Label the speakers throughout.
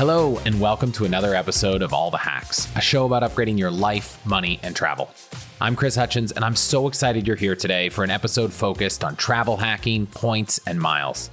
Speaker 1: Hello, and welcome to another episode of All the Hacks, a show about upgrading your life, money, and travel. I'm Chris Hutchins, and I'm so excited you're here today for an episode focused on travel hacking, points, and miles.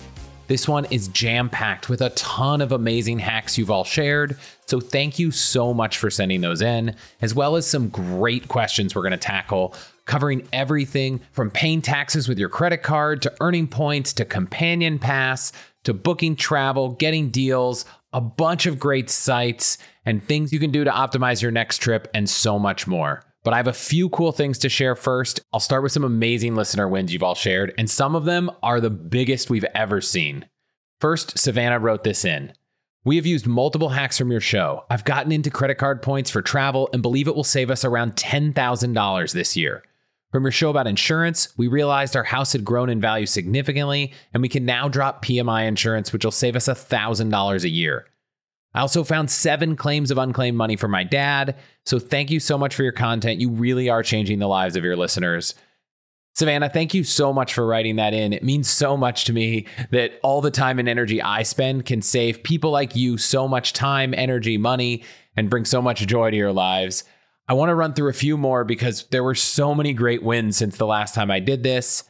Speaker 1: This one is jam packed with a ton of amazing hacks you've all shared, so thank you so much for sending those in, as well as some great questions we're gonna tackle, covering everything from paying taxes with your credit card to earning points to companion pass to booking travel, getting deals, a bunch of great sites and things you can do to optimize your next trip, and so much more. But I have a few cool things to share first. I'll start with some amazing listener wins you've all shared, and some of them are the biggest we've ever seen. First, Savannah wrote this in. We have used multiple hacks from your show. I've gotten into credit card points for travel and believe it will save us around $10,000 this year. From your show about insurance, we realized our house had grown in value significantly, and we can now drop PMI insurance, which will save us $1,000 a year. I also found seven claims of unclaimed money for my dad. So thank you so much for your content. You really are changing the lives of your listeners. Savannah, thank you so much for writing that in. It means so much to me that all the time and energy I spend can save people like you so much time, energy, money, and bring so much joy to your lives. I want to run through a few more because there were so many great wins since the last time I did this.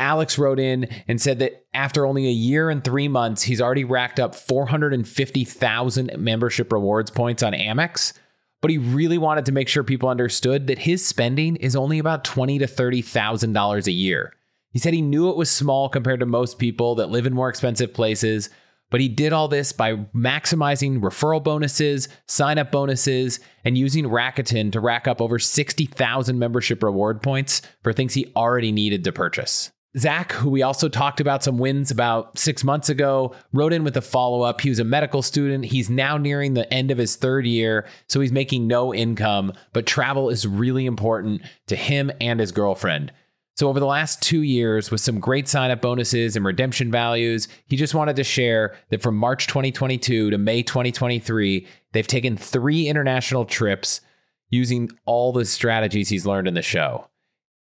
Speaker 1: Alex wrote in and said that after only a year and three months, he's already racked up 450,000 membership rewards points on Amex. But he really wanted to make sure people understood that his spending is only about twenty to thirty thousand dollars a year. He said he knew it was small compared to most people that live in more expensive places, but he did all this by maximizing referral bonuses, sign up bonuses, and using Rakuten to rack up over 60,000 membership reward points for things he already needed to purchase. Zach, who we also talked about some wins about six months ago, wrote in with a follow up. He was a medical student. He's now nearing the end of his third year, so he's making no income, but travel is really important to him and his girlfriend. So, over the last two years, with some great sign up bonuses and redemption values, he just wanted to share that from March 2022 to May 2023, they've taken three international trips using all the strategies he's learned in the show.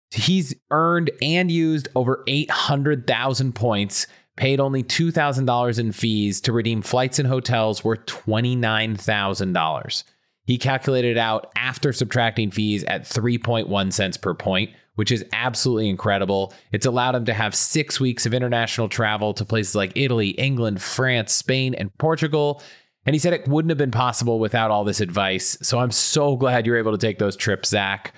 Speaker 1: He's earned and used over 800,000 points, paid only $2,000 in fees to redeem flights and hotels worth $29,000. He calculated out after subtracting fees at 3.1 cents per point which is absolutely incredible. It's allowed him to have six weeks of international travel to places like Italy, England, France, Spain, and Portugal. And he said it wouldn't have been possible without all this advice. So I'm so glad you're able to take those trips, Zach.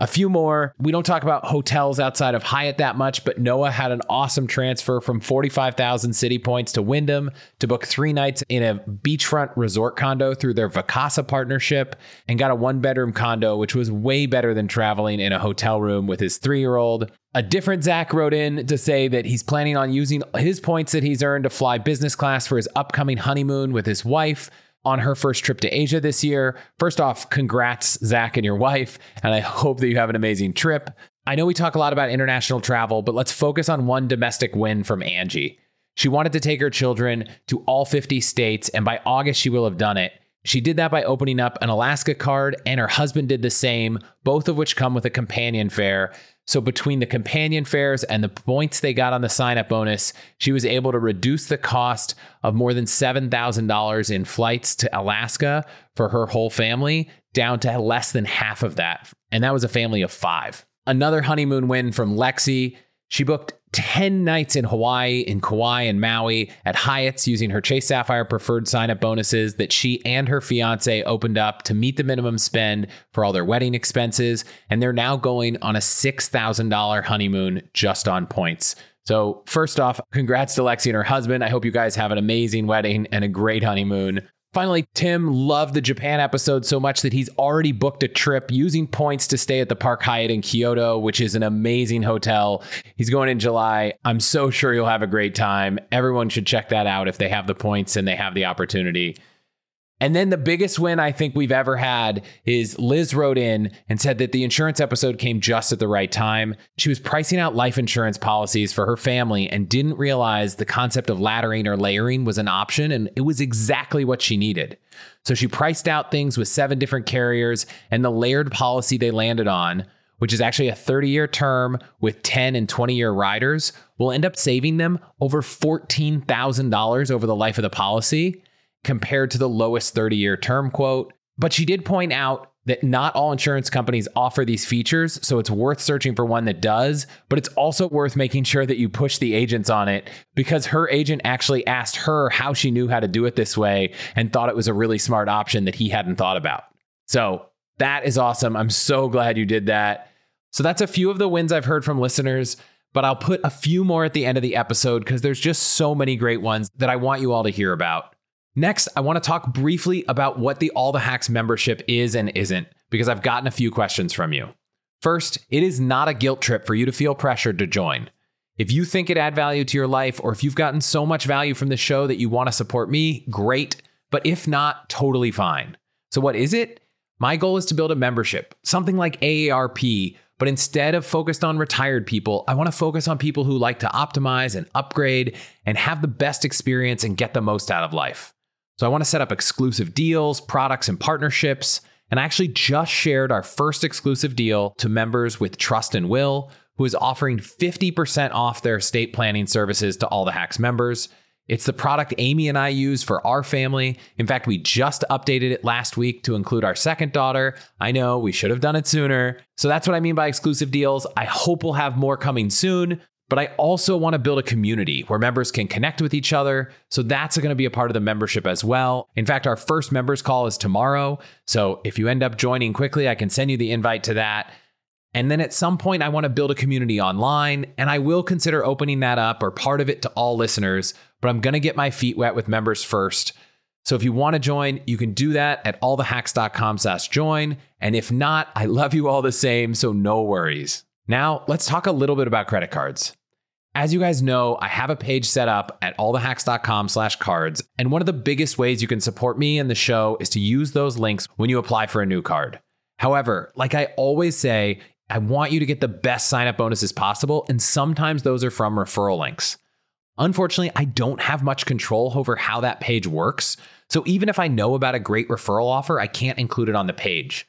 Speaker 1: A few more. We don't talk about hotels outside of Hyatt that much, but Noah had an awesome transfer from 45,000 Citi points to Wyndham to book three nights in a beachfront resort condo through their Vacasa partnership and got a one bedroom condo, which was way better than traveling in a hotel room with his three year old. A different Zach wrote in to say that he's planning on using his points that he's earned to fly business class for his upcoming honeymoon with his wife on her first trip to Asia this year. First off, congrats, Zach and your wife, and I hope that you have an amazing trip. I know we talk a lot about international travel, but let's focus on one domestic win from Angie. She wanted to take her children to all 50 states, and by August, she will have done it. She did that by opening up an Alaska card, and her husband did the same, both of which come with a companion fare. So, between the companion fares and the points they got on the sign up bonus, she was able to reduce the cost of more than $7,000 in flights to Alaska for her whole family down to less than half of that. And that was a family of five. Another honeymoon win from Lexi. She booked 10 nights in Hawaii, in Kauai, and Maui at Hyatt's using her Chase Sapphire preferred sign up bonuses that she and her fiance opened up to meet the minimum spend for all their wedding expenses. And they're now going on a $6,000 honeymoon just on points. So, first off, congrats to Lexi and her husband. I hope you guys have an amazing wedding and a great honeymoon. Finally, Tim loved the Japan episode so much that he's already booked a trip using points to stay at the Park Hyatt in Kyoto, which is an amazing hotel. He's going in July. I'm so sure you'll have a great time. Everyone should check that out if they have the points and they have the opportunity. And then the biggest win I think we've ever had is Liz wrote in and said that the insurance episode came just at the right time. She was pricing out life insurance policies for her family and didn't realize the concept of laddering or layering was an option, and it was exactly what she needed. So she priced out things with seven different carriers, and the layered policy they landed on, which is actually a 30 year term with 10 and 20 year riders, will end up saving them over $14,000 over the life of the policy compared to the lowest 30 year term quote. But she did point out that not all insurance companies offer these features, so it's worth searching for one that does, but it's also worth making sure that you push the agents on it because her agent actually asked her how she knew how to do it this way and thought it was a really smart option that he hadn't thought about. So that is awesome. I'm so glad you did that. So that's a few of the wins I've heard from listeners, but I'll put a few more at the end of the episode because there's just so many great ones that I want you all to hear about. Next, I want to talk briefly about what the All the Hacks membership is and isn't, because I've gotten a few questions from you. First, it is not a guilt trip for you to feel pressured to join. If you think it add value to your life, or if you've gotten so much value from the show that you want to support me, great. But if not, totally fine. So, what is it? My goal is to build a membership, something like AARP, but instead of focused on retired people, I want to focus on people who like to optimize and upgrade and have the best experience and get the most out of life. So I want to set up exclusive deals, products, and partnerships. And I actually just shared our first exclusive deal to members with Trust and Will, who is offering 50% off their estate planning services to all the Hacks members. It's the product Amy and I use for our family. In fact, we just updated it last week to include our second daughter. I know we should have done it sooner. So that's what I mean by exclusive deals. I hope we'll have more coming soon. But I also want to build a community where members can connect with each other. So that's going to be a part of the membership as well. In fact, our first members call is tomorrow. So if you end up joining quickly, I can send you the invite to that. And then at some point, I want to build a community online, and I will consider opening that up or part of it to all listeners, but I'm going to get my feet wet with members first. So if you want to join, you can do that at allthehacks.com slash join. And if not, I love you all the same, so no worries. Now, let's talk a little bit about credit cards. As you guys know, I have a page set up at allthehacks.com slash cards. And one of the biggest ways you can support me and the show is to use those links when you apply for a new card. However, like I always say, I want you to get the best sign up bonuses possible. And sometimes those are from referral links. Unfortunately, I don't have much control over how that page works. So even if I know about a great referral offer, I can't include it on the page.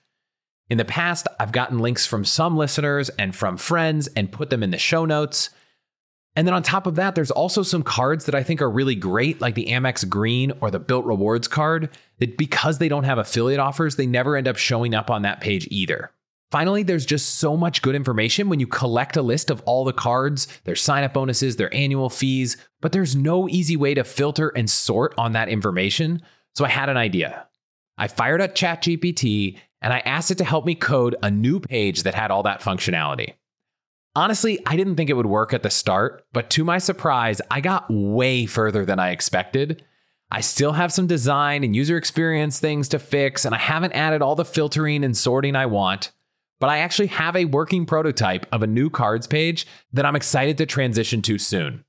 Speaker 1: In the past, I've gotten links from some listeners and from friends and put them in the show notes. And then on top of that, there's also some cards that I think are really great, like the Amex Green or the Bilt Rewards card, that because they don't have affiliate offers, they never end up showing up on that page either. Finally, there's just so much good information when you collect a list of all the cards, their sign up bonuses, their annual fees, but there's no easy way to filter and sort on that information. So I had an idea. I fired up ChatGPT and I asked it to help me code a new page that had all that functionality. Honestly, I didn't think it would work at the start, but to my surprise, I got way further than I expected. I still have some design and user experience things to fix, and I haven't added all the filtering and sorting I want, but I actually have a working prototype of a new cards page that I'm excited to transition to soon.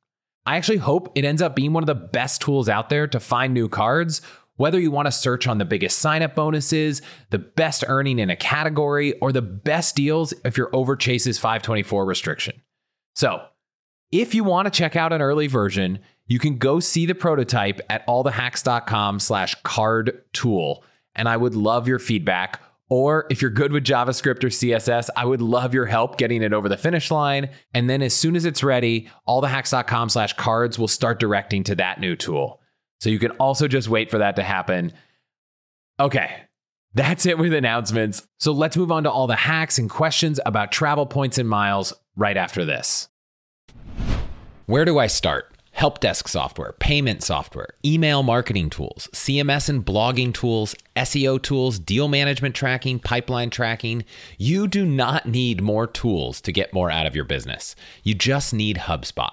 Speaker 1: I actually hope it ends up being one of the best tools out there to find new cards whether you want to search on the biggest sign up bonuses, the best earning in a category, or the best deals if you're over Chase's 524 restriction. So, if you want to check out an early version, you can go see the prototype at allthehacks.com slash card tool. And I would love your feedback. Or if you're good with JavaScript or CSS, I would love your help getting it over the finish line. And then as soon as it's ready, allthehacks.com slash cards will start directing to that new tool. So you can also just wait for that to happen. Okay, that's it with announcements. So let's move on to all the hacks and questions about travel points and miles right after this. Where do I start? Help desk software, payment software, email marketing tools, CMS and blogging tools, SEO tools, deal management tracking, pipeline tracking. You do not need more tools to get more out of your business. You just need HubSpot.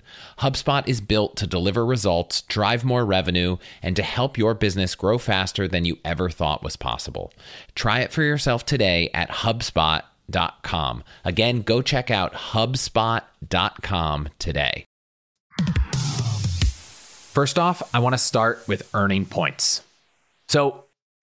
Speaker 1: HubSpot is built to deliver results, drive more revenue, and to help your business grow faster than you ever thought was possible. Try it for yourself today at HubSpot.com. Again, go check out HubSpot.com today. First off, I want to start with earning points. So,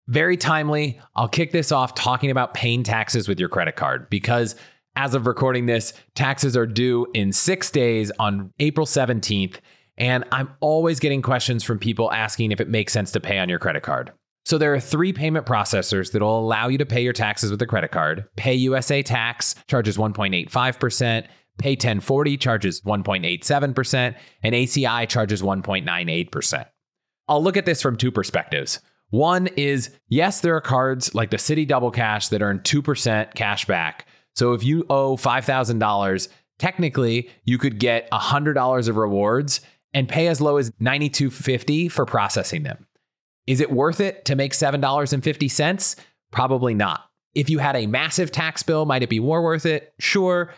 Speaker 1: Very timely. I'll kick this off talking about paying taxes with your credit card because as of recording this, taxes are due in six days on April 17th. And I'm always getting questions from people asking if it makes sense to pay on your credit card. So there are three payment processors that will allow you to pay your taxes with a credit card. Pay USA Tax charges 1.85%, Pay 1040 charges 1.87%, and ACI charges 1.98%. I'll look at this from two perspectives. One is yes, there are cards like the Citi Double Cash that earn 2% cash back. So if you owe $5,000, technically you could get $100 of rewards and pay as low as $92.50 for processing them. Is it worth it to make $7.50? Probably not. If you had a massive tax bill, might it be more worth it? Sure.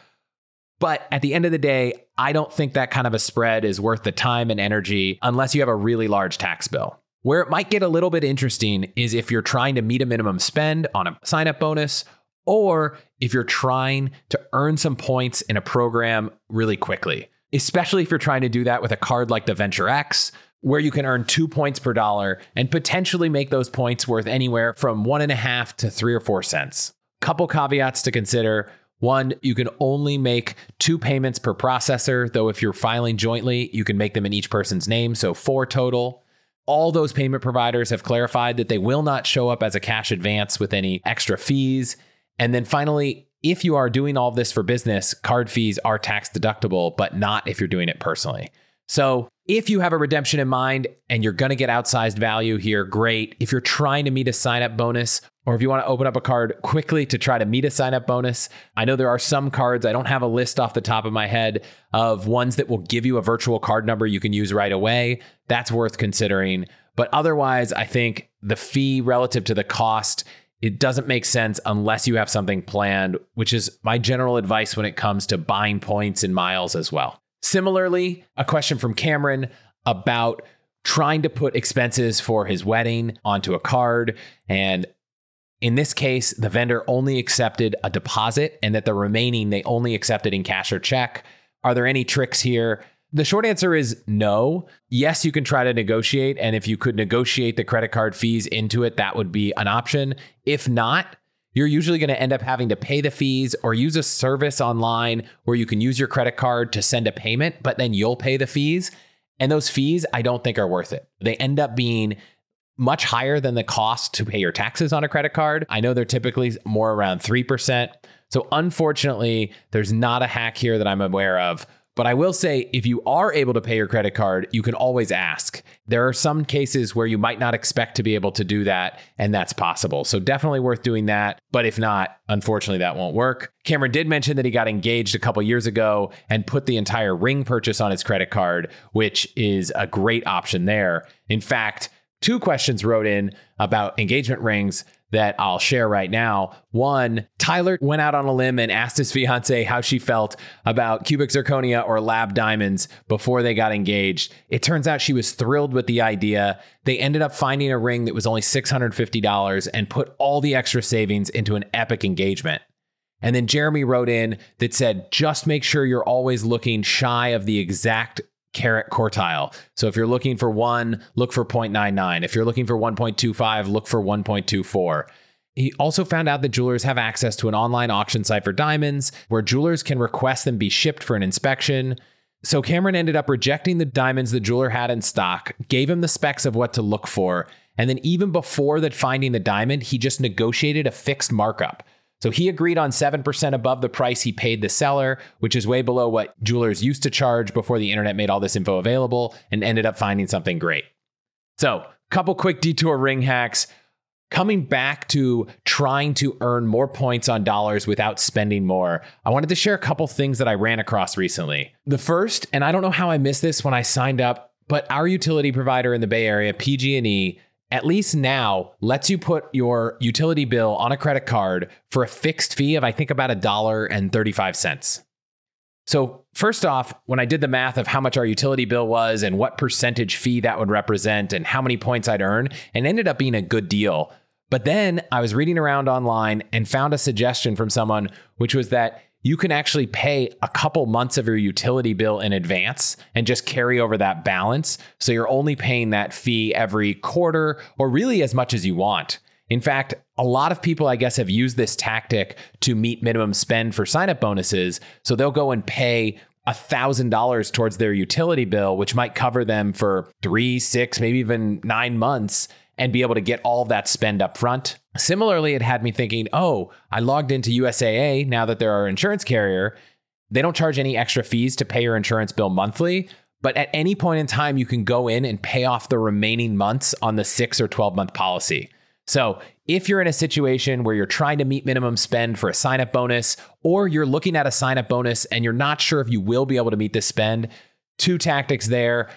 Speaker 1: But at the end of the day, I don't think that kind of a spread is worth the time and energy unless you have a really large tax bill. Where it might get a little bit interesting is if you're trying to meet a minimum spend on a sign up bonus, or if you're trying to earn some points in a program really quickly, especially if you're trying to do that with a card like the Venture X, where you can earn two points per dollar and potentially make those points worth anywhere from one and a half to three or four cents. Couple caveats to consider. One, you can only make two payments per processor, though if you're filing jointly, you can make them in each person's name, so four total. All those payment providers have clarified that they will not show up as a cash advance with any extra fees. And then finally, if you are doing all this for business, card fees are tax deductible, but not if you're doing it personally. So if you have a redemption in mind and you're going to get outsized value here, great. If you're trying to meet a sign up bonus, or if you want to open up a card quickly to try to meet a sign up bonus, I know there are some cards, I don't have a list off the top of my head of ones that will give you a virtual card number you can use right away. That's worth considering. But otherwise, I think the fee relative to the cost, it doesn't make sense unless you have something planned, which is my general advice when it comes to buying points and miles as well. Similarly, a question from Cameron about trying to put expenses for his wedding onto a card. And in this case, the vendor only accepted a deposit and that the remaining they only accepted in cash or check. Are there any tricks here? The short answer is no. Yes, you can try to negotiate. And if you could negotiate the credit card fees into it, that would be an option. If not, you're usually going to end up having to pay the fees or use a service online where you can use your credit card to send a payment, but then you'll pay the fees. And those fees, I don't think are worth it. They end up being much higher than the cost to pay your taxes on a credit card. I know they're typically more around 3%. So, unfortunately, there's not a hack here that I'm aware of but I will say, if you are able to pay your credit card, you can always ask. There are some cases where you might not expect to be able to do that, and that's possible. So definitely worth doing that. But if not, unfortunately, that won't work. Cameron did mention that he got engaged a couple years ago and put the entire ring purchase on his credit card, which is a great option there. In fact, two questions wrote in about engagement rings that I'll share right now. One, Tyler went out on a limb and asked his fiance how she felt about cubic zirconia or lab diamonds before they got engaged. It turns out she was thrilled with the idea. They ended up finding a ring that was only $650 and put all the extra savings into an epic engagement. And then Jeremy wrote in that said, just make sure you're always looking shy of the exact carat quartile. So if you're looking for one, look for 0.99. If you're looking for 1.25, look for 1.24. He also found out that jewelers have access to an online auction site for diamonds where jewelers can request them be shipped for an inspection. So Cameron ended up rejecting the diamonds the jeweler had in stock, gave him the specs of what to look for, and then even before that finding the diamond, he just negotiated a fixed markup. So he agreed on 7% above the price he paid the seller, which is way below what jewelers used to charge before the internet made all this info available, and ended up finding something great. So, a couple quick detour ring hacks. Coming back to trying to earn more points on dollars without spending more, I wanted to share a couple things that I ran across recently. The first, and I don't know how I missed this when I signed up, but our utility provider in the Bay Area, PG&E, at least now lets you put your utility bill on a credit card for a fixed fee of I think about a dollar and 35 cents. So, first off, when I did the math of how much our utility bill was and what percentage fee that would represent and how many points I'd earn, it ended up being a good deal. But then I was reading around online and found a suggestion from someone, which was that you can actually pay a couple months of your utility bill in advance and just carry over that balance. So you're only paying that fee every quarter or really as much as you want. In fact, a lot of people, I guess, have used this tactic to meet minimum spend for sign up bonuses. So they'll go and pay $1,000 towards their utility bill, which might cover them for three, six, maybe even nine months and be able to get all that spend up front. Similarly, it had me thinking, oh, I logged into USAA now that they're our insurance carrier. They don't charge any extra fees to pay your insurance bill monthly. But at any point in time, you can go in and pay off the remaining months on the six or 12 month policy. So if you're in a situation where you're trying to meet minimum spend for a sign up bonus, or you're looking at a sign up bonus and you're not sure if you will be able to meet this spend, two tactics there.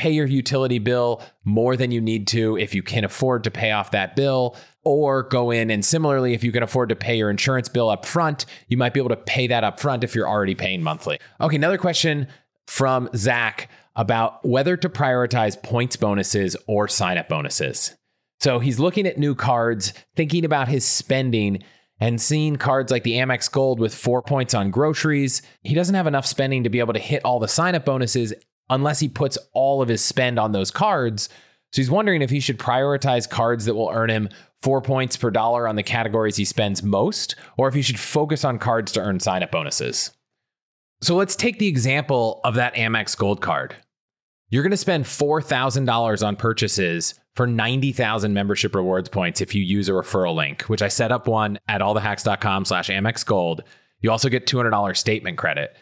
Speaker 1: Pay your utility bill more than you need to if you can afford to pay off that bill, or go in and similarly, if you can afford to pay your insurance bill up front, you might be able to pay that up front if you're already paying monthly. Okay, another question from Zach about whether to prioritize points bonuses or sign up bonuses. So he's looking at new cards, thinking about his spending, and seeing cards like the Amex Gold with four points on groceries. He doesn't have enough spending to be able to hit all the sign up bonuses unless he puts all of his spend on those cards. So he's wondering if he should prioritize cards that will earn him four points per dollar on the categories he spends most, or if he should focus on cards to earn sign up bonuses. So let's take the example of that Amex Gold card. You're going to spend $4,000 on purchases for 90,000 membership rewards points if you use a referral link, which I set up one at allthehacks.com slash Amex Gold. You also get $200 statement credit.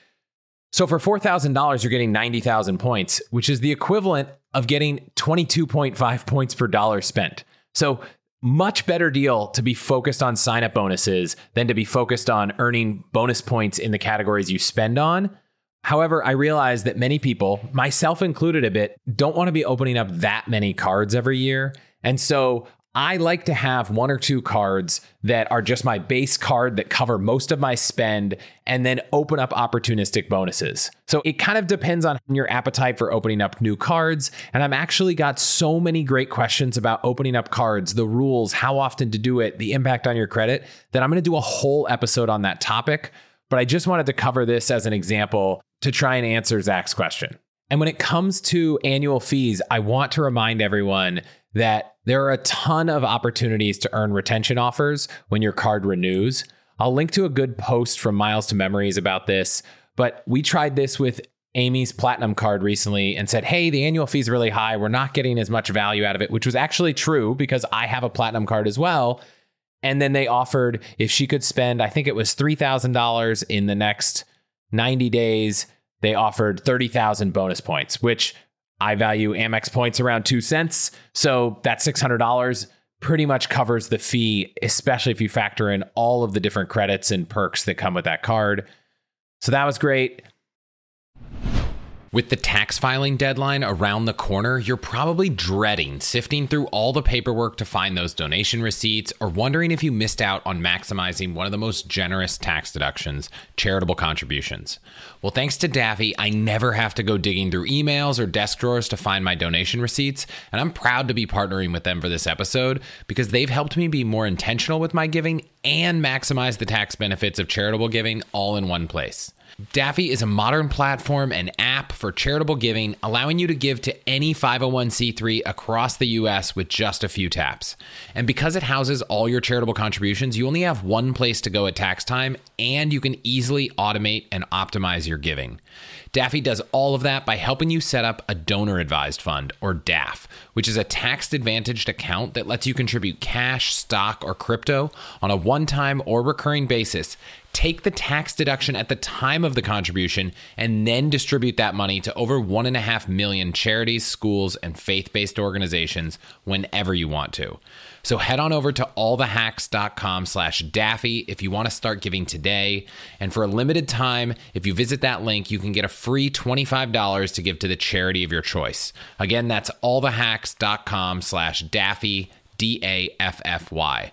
Speaker 1: So for $4,000, you're getting 90,000 points, which is the equivalent of getting 22.5 points per dollar spent. So much better deal to be focused on sign up bonuses than to be focused on earning bonus points in the categories you spend on. However, I realize that many people, myself included a bit, don't want to be opening up that many cards every year. And so I like to have one or two cards that are just my base card that cover most of my spend and then open up opportunistic bonuses. So it kind of depends on your appetite for opening up new cards. And I've actually got so many great questions about opening up cards, the rules, how often to do it, the impact on your credit, that I'm going to do a whole episode on that topic. But I just wanted to cover this as an example to try and answer Zach's question. And when it comes to annual fees, I want to remind everyone that there are a ton of opportunities to earn retention offers when your card renews. I'll link to a good post from Miles to Memories about this, but we tried this with Amy's platinum card recently and said, Hey, the annual fee is really high. We're not getting as much value out of it, which was actually true because I have a platinum card as well. And then they offered if she could spend, I think it was $3,000 in the next 90 days, they offered 30,000 bonus points, which I value Amex points around two cents. So that $600 pretty much covers the fee, especially if you factor in all of the different credits and perks that come with that card. So that was great. With the tax filing deadline around the corner, you're probably dreading sifting through all the paperwork to find those donation receipts or wondering if you missed out on maximizing one of the most generous tax deductions, charitable contributions. Well, thanks to Daffy, I never have to go digging through emails or desk drawers to find my donation receipts, and I'm proud to be partnering with them for this episode because they've helped me be more intentional with my giving and maximize the tax benefits of charitable giving all in one place. Daffy is a modern platform and app for charitable giving, allowing you to give to any 501c3 across the US with just a few taps. And because it houses all your charitable contributions, you only have one place to go at tax time, and you can easily automate and optimize your giving. Daffy does all of that by helping you set up a donor advised fund, or DAF, which is a tax advantaged account that lets you contribute cash, stock, or crypto on a one time or recurring basis. Take the tax deduction at the time of the contribution and then distribute that money to over 1.5 million charities, schools, and faith based organizations whenever you want to. So head on over to allthehacks.com slash Daffy if you want to start giving today. And for a limited time, if you visit that link, you can get a free $25 to give to the charity of your choice. Again, that's allthehacks.com slash Daffy, D A F F Y.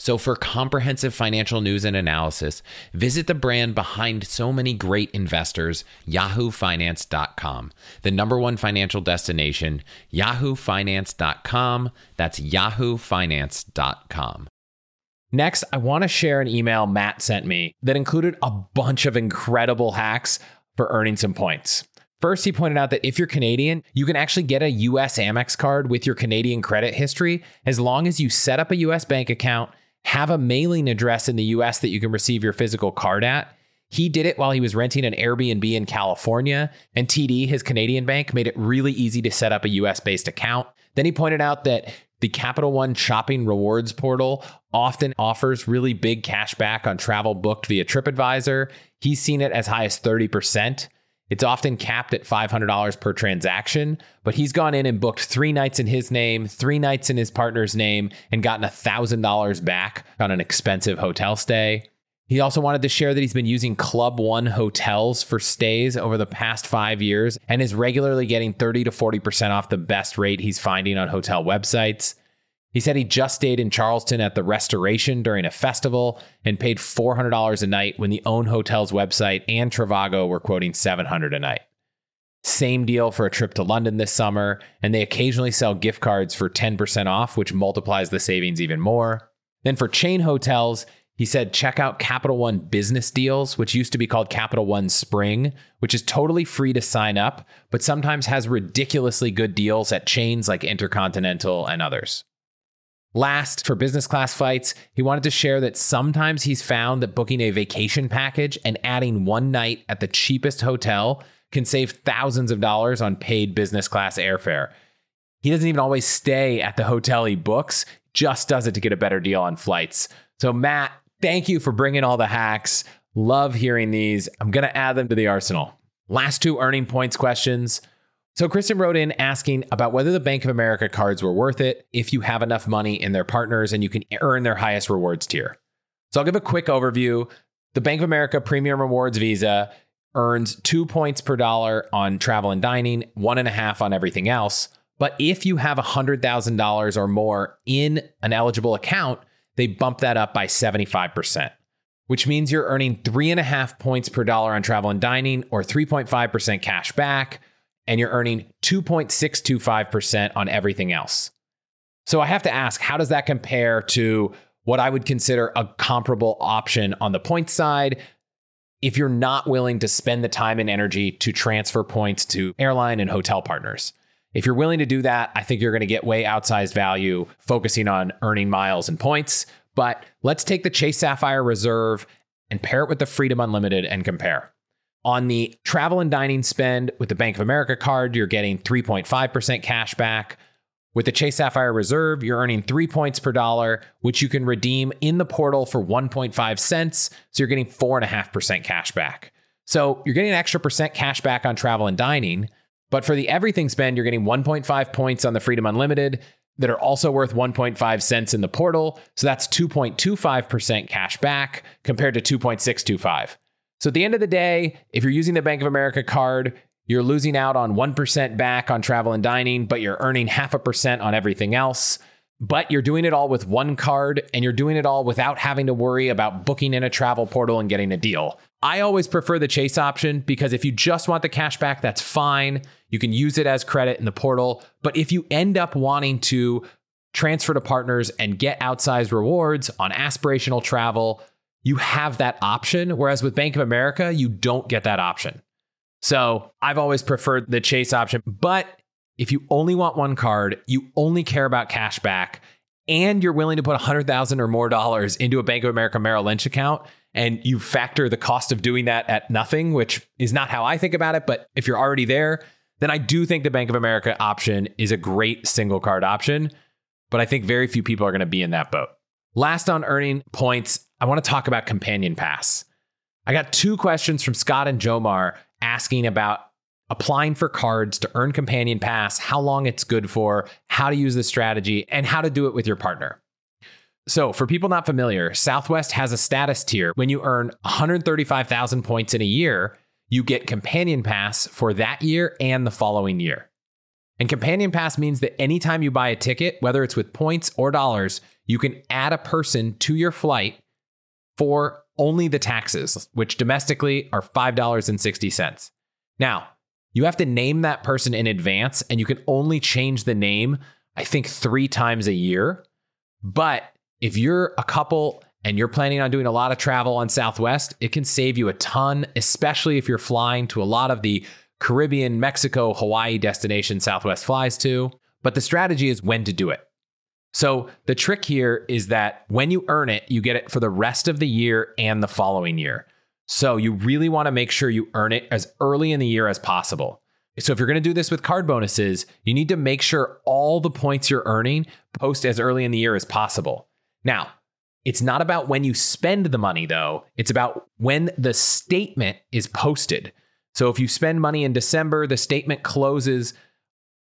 Speaker 1: So, for comprehensive financial news and analysis, visit the brand behind so many great investors, yahoofinance.com, the number one financial destination, yahoofinance.com. That's yahoofinance.com. Next, I want to share an email Matt sent me that included a bunch of incredible hacks for earning some points. First, he pointed out that if you're Canadian, you can actually get a US Amex card with your Canadian credit history as long as you set up a US bank account have a mailing address in the US that you can receive your physical card at. He did it while he was renting an Airbnb in California, and TD, his Canadian bank, made it really easy to set up a US based account. Then he pointed out that the Capital One shopping rewards portal often offers really big cash back on travel booked via TripAdvisor. He's seen it as high as 30%. It's often capped at $500 per transaction, but he's gone in and booked three nights in his name, three nights in his partner's name, and gotten $1,000 back on an expensive hotel stay. He also wanted to share that he's been using Club One hotels for stays over the past five years and is regularly getting 30 to 40% off the best rate he's finding on hotel websites. He said he just stayed in Charleston at the Restoration during a festival and paid $400 a night when the Own Hotels website and Trivago were quoting 700 a night. Same deal for a trip to London this summer, and they occasionally sell gift cards for 10% off, which multiplies the savings even more. Then for chain hotels, he said check out Capital One Business Deals, which used to be called Capital One Spring, which is totally free to sign up, but sometimes has ridiculously good deals at chains like Intercontinental and others. Last, for business class flights, he wanted to share that sometimes he's found that booking a vacation package and adding one night at the cheapest hotel can save thousands of dollars on paid business class airfare. He doesn't even always stay at the hotel he books, just does it to get a better deal on flights. So, Matt, thank you for bringing all the hacks. Love hearing these. I'm going to add them to the arsenal. Last two earning points questions. So Kristen wrote in asking about whether the Bank of America cards were worth it if you have enough money in their partners and you can earn their highest rewards tier. So I'll give a quick overview. The Bank of America Premium Rewards Visa earns two points per dollar on travel and dining, one and a half on everything else. But if you have $100,000 or more in an eligible account, they bump that up by 75%, which means you're earning three and a half points per dollar on travel and dining or 3.5% cash back and you're earning 2.625% on everything else. So I have to ask, how does that compare to what I would consider a comparable option on the point side? If you're not willing to spend the time and energy to transfer points to airline and hotel partners. If you're willing to do that, I think you're going to get way outsized value focusing on earning miles and points. But let's take the Chase Sapphire Reserve and pair it with the Freedom Unlimited and compare. On the travel and dining spend with the Bank of America card, you're getting 3.5% cash back. With the Chase Sapphire Reserve, you're earning three points per dollar, which you can redeem in the portal for 1.5 cents. So you're getting 4.5% cash back. So you're getting an extra percent cash back on travel and dining. But for the everything spend, you're getting 1.5 points on the Freedom Unlimited that are also worth 1.5 cents in the portal. So that's 2.25% cash back compared to 2.625. So at the end of the day, if you're using the Bank of America card, you're losing out on 1% back on travel and dining, but you're earning half a percent on everything else. But you're doing it all with one card and you're doing it all without having to worry about booking in a travel portal and getting a deal. I always prefer the Chase option because if you just want the cash back, that's fine. You can use it as credit in the portal. But if you end up wanting to transfer to partners and get outsized rewards on aspirational travel, you have that option. Whereas with Bank of America, you don't get that option. So I've always preferred the Chase option. But if you only want one card, you only care about cash back, and you're willing to put 100,000 or more dollars into a Bank of America Merrill Lynch account, and you factor the cost of doing that at nothing, which is not how I think about it. But if you're already there, then I do think the Bank of America option is a great single card option. But I think very few people are going to be in that boat. Last on earning points, I want to talk about Companion Pass. I got two questions from Scott and Jomar asking about applying for cards to earn Companion Pass, how long it's good for, how to use the strategy, and how to do it with your partner. So, for people not familiar, Southwest has a status tier. When you earn 135,000 points in a year, you get Companion Pass for that year and the following year. And Companion Pass means that anytime you buy a ticket, whether it's with points or dollars, you can add a person to your flight for only the taxes, which domestically are $5.60. Now, you have to name that person in advance, and you can only change the name, I think, three times a year. But if you're a couple and you're planning on doing a lot of travel on Southwest, it can save you a ton, especially if you're flying to a lot of the Caribbean, Mexico, Hawaii destinations Southwest flies to. But the strategy is when to do it. So the trick here is that when you earn it, you get it for the rest of the year and the following year. So you really want to make sure you earn it as early in the year as possible. So if you're going to do this with card bonuses, you need to make sure all the points you're earning post as early in the year as possible. Now, it's not about when you spend the money though, it's about when the statement is posted. So if you spend money in December, the statement closes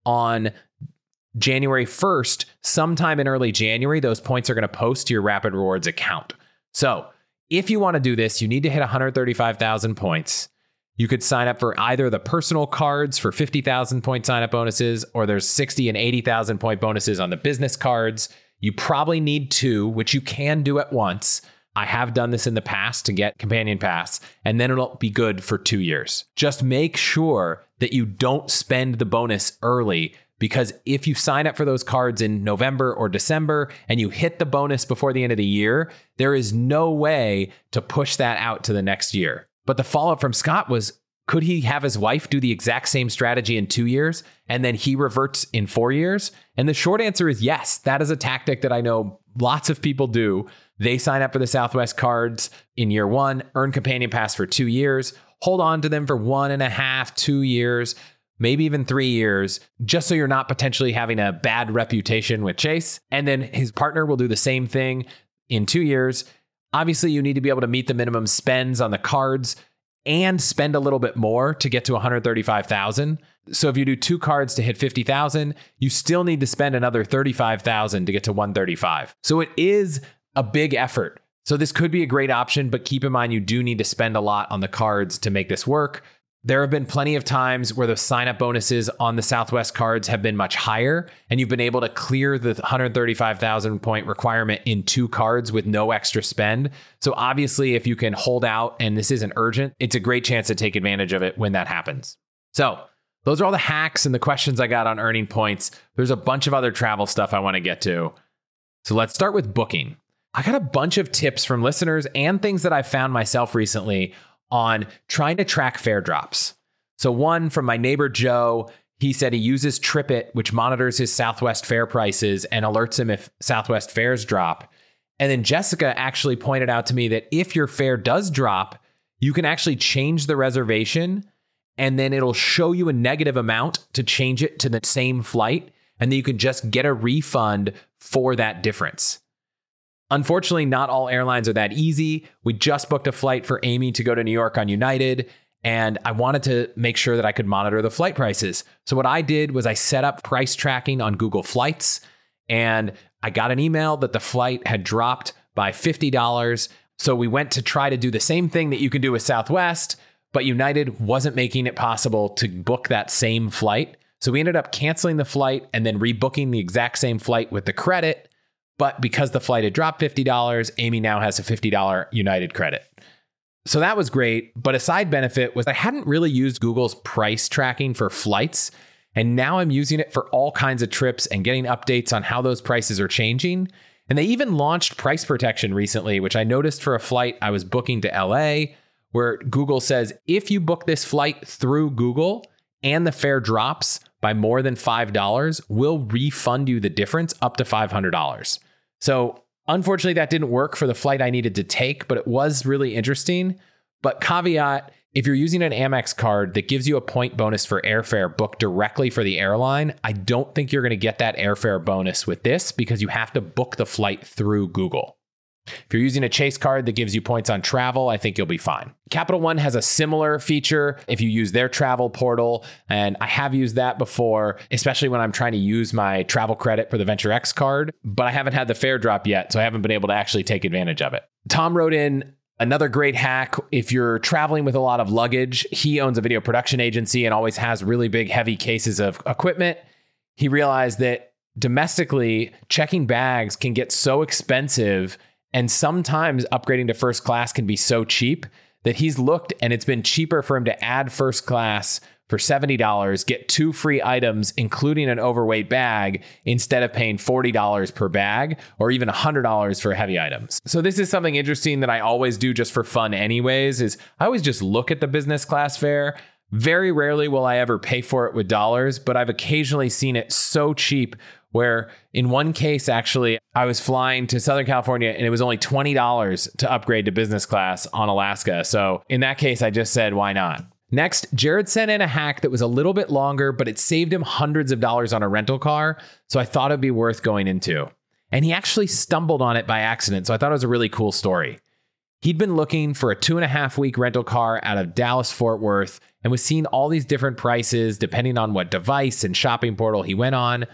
Speaker 1: on January 1st, sometime in early January, those points are going to post to your Rapid Rewards account. So, if you want to do this, you need to hit 135,000 points. You could sign up for either the personal cards for 50,000 point sign up bonuses, or there's 60 and 80,000 point bonuses on the business cards. You probably need two, which you can do at once. I have done this in the past to get Companion Pass, and then it'll be good for two years. Just make sure that you don't spend the bonus early because if you sign up for those cards in November or December and you hit the bonus before the end of the year, there is no way to push that out to the next year. But the follow up from Scott was could he have his wife do the exact same strategy in two years and then he reverts in four years? And the short answer is yes. That is a tactic that I know lots of people do. They sign up for the Southwest cards in year one, earn Companion Pass for two years, hold on to them for one and a half, two years, maybe even three years, just so you're not potentially having a bad reputation with Chase. And then his partner will do the same thing in two years. Obviously, you need to be able to meet the minimum spends on the cards and spend a little bit more to get to 135,000. So if you do two cards to hit 50,000, you still need to spend another 35,000 to get to 135. So it is a big effort. So this could be a great option, but keep in mind you do need to spend a lot on the cards to make this work. There have been plenty of times where the sign up bonuses on the Southwest cards have been much higher, and you've been able to clear the 135,000 point requirement in two cards with no extra spend. So, obviously, if you can hold out and this isn't urgent, it's a great chance to take advantage of it when that happens. So, those are all the hacks and the questions I got on earning points. There's a bunch of other travel stuff I want to get to. So, let's start with booking. I got a bunch of tips from listeners and things that I've found myself recently on trying to track fare drops. So, one from my neighbor Joe, he said he uses TripIt, which monitors his Southwest fare prices and alerts him if Southwest fares drop. And then Jessica actually pointed out to me that if your fare does drop, you can actually change the reservation and then it'll show you a negative amount to change it to the same flight. And then you can just get a refund for that difference. Unfortunately, not all airlines are that easy. We just booked a flight for Amy to go to New York on United, and I wanted to make sure that I could monitor the flight prices. So, what I did was I set up price tracking on Google Flights, and I got an email that the flight had dropped by $50. So, we went to try to do the same thing that you can do with Southwest, but United wasn't making it possible to book that same flight. So, we ended up canceling the flight and then rebooking the exact same flight with the credit but because the flight had dropped $50, Amy now has a $50 United credit. So that was great. But a side benefit was I hadn't really used Google's price tracking for flights. And now I'm using it for all kinds of trips and getting updates on how those prices are changing. And they even launched price protection recently, which I noticed for a flight I was booking to LA where Google says if you book this flight through Google and the fare drops by more than $5, we'll refund you the difference up to $500. So, unfortunately, that didn't work for the flight I needed to take, but it was really interesting. But caveat if you're using an Amex card that gives you a point bonus for airfare booked directly for the airline, I don't think you're going to get that airfare bonus with this because you have to book the flight through Google. If you're using a Chase card that gives you points on travel, I think you'll be fine. Capital One has a similar feature if you use their travel portal. And I have used that before, especially when I'm trying to use my travel credit for the Venture X card, but I haven't had the fare drop yet. So I haven't been able to actually take advantage of it. Tom wrote in, Another great hack if you're traveling with a lot of luggage, he owns a video production agency and always has really big, heavy cases of equipment. He realized that domestically, checking bags can get so expensive and sometimes upgrading to first class can be so cheap that he's looked and it's been cheaper for him to add first class for $70, get two free items, including an overweight bag, instead of paying $40 per bag or even $100 for heavy items. So this is something interesting that I always do just for fun anyways, is I always just look at the business class fare. Very rarely will I ever pay for it with dollars, but I've occasionally seen it so cheap where in one case, actually, I was flying to Southern California and it was only $20 to upgrade to business class on Alaska. So in that case, I just said, why not? Next, Jared sent in a hack that was a little bit longer, but it saved him hundreds of dollars on a rental car. So I thought it'd be worth going into. And he actually stumbled on it by accident. So I thought it was a really cool story. He'd been looking for a two and a half week rental car out of Dallas Fort Worth and was seeing all these different prices depending on what device and shopping portal he went on.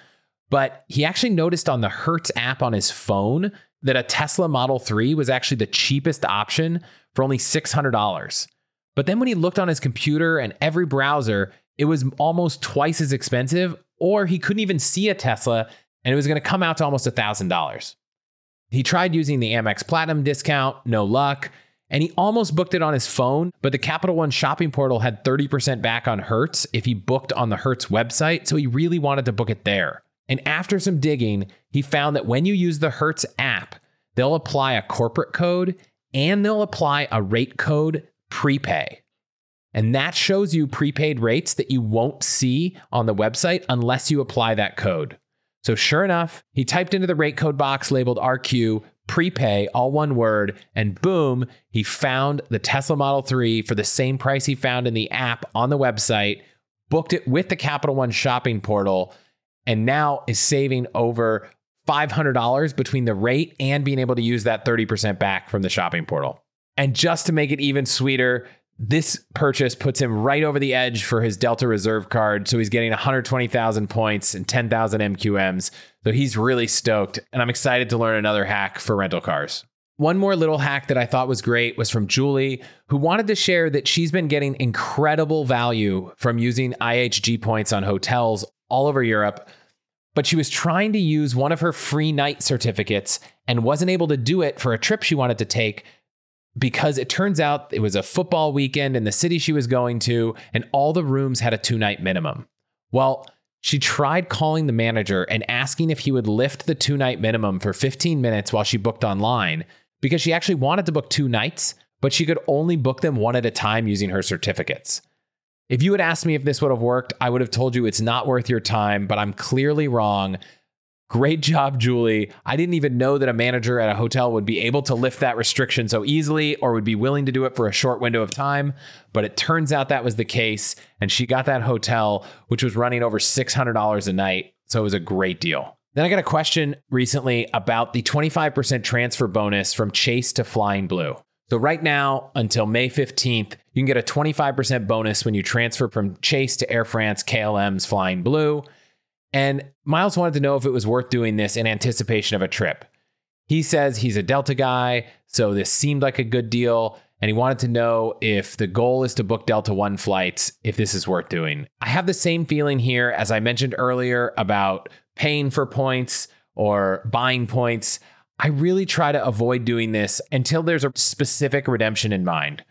Speaker 1: But he actually noticed on the Hertz app on his phone that a Tesla Model 3 was actually the cheapest option for only $600. But then when he looked on his computer and every browser, it was almost twice as expensive, or he couldn't even see a Tesla and it was going to come out to almost $1,000. He tried using the Amex Platinum discount, no luck, and he almost booked it on his phone, but the Capital One shopping portal had 30% back on Hertz if he booked on the Hertz website, so he really wanted to book it there. And after some digging, he found that when you use the Hertz app, they'll apply a corporate code and they'll apply a rate code prepay. And that shows you prepaid rates that you won't see on the website unless you apply that code. So, sure enough, he typed into the rate code box labeled RQ prepay, all one word, and boom, he found the Tesla Model 3 for the same price he found in the app on the website, booked it with the Capital One shopping portal, and now is saving over $500 between the rate and being able to use that 30% back from the shopping portal. And just to make it even sweeter, this purchase puts him right over the edge for his Delta Reserve card. So he's getting 120,000 points and 10,000 MQMs. So he's really stoked. And I'm excited to learn another hack for rental cars. One more little hack that I thought was great was from Julie, who wanted to share that she's been getting incredible value from using IHG points on hotels all over Europe but she was trying to use one of her free night certificates and wasn't able to do it for a trip she wanted to take because it turns out it was a football weekend in the city she was going to, and all the rooms had a two night minimum. Well, she tried calling the manager and asking if he would lift the two night minimum for 15 minutes while she booked online because she actually wanted to book two nights, but she could only book them one at a time using her certificates. If you had asked me if this would have worked, I would have told you it's not worth your time, but I'm clearly wrong. Great job, Julie. I didn't even know that a manager at a hotel would be able to lift that restriction so easily or would be willing to do it for a short window of time. But it turns out that was the case. And she got that hotel, which was running over $600 a night. So it was a great deal. Then I got a question recently about the 25% transfer bonus from Chase to Flying Blue. So, right now, until May 15th, you can get a 25% bonus when you transfer from Chase to Air France KLM's Flying Blue. And Miles wanted to know if it was worth doing this in anticipation of a trip. He says he's a Delta guy, so this seemed like a good deal. And he wanted to know if the goal is to book Delta One flights, if this is worth doing. I have the same feeling here as I mentioned earlier about paying for points or buying points. I really try to avoid doing this until there's a specific redemption in mind.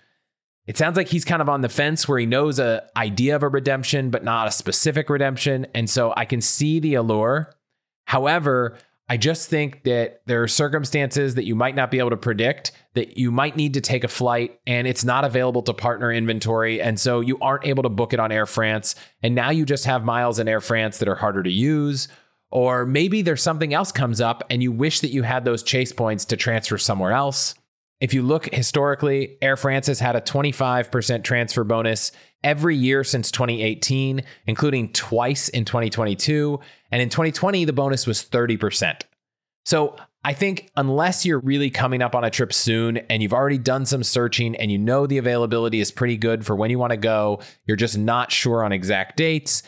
Speaker 1: It sounds like he's kind of on the fence where he knows a idea of a redemption but not a specific redemption and so I can see the allure. However, I just think that there are circumstances that you might not be able to predict that you might need to take a flight and it's not available to partner inventory. And so you aren't able to book it on Air France. And now you just have miles in Air France that are harder to use. Or maybe there's something else comes up and you wish that you had those chase points to transfer somewhere else. If you look historically, Air France has had a 25% transfer bonus every year since 2018, including twice in 2022. And in 2020, the bonus was 30%. So I think unless you're really coming up on a trip soon and you've already done some searching and you know the availability is pretty good for when you want to go, you're just not sure on exact dates,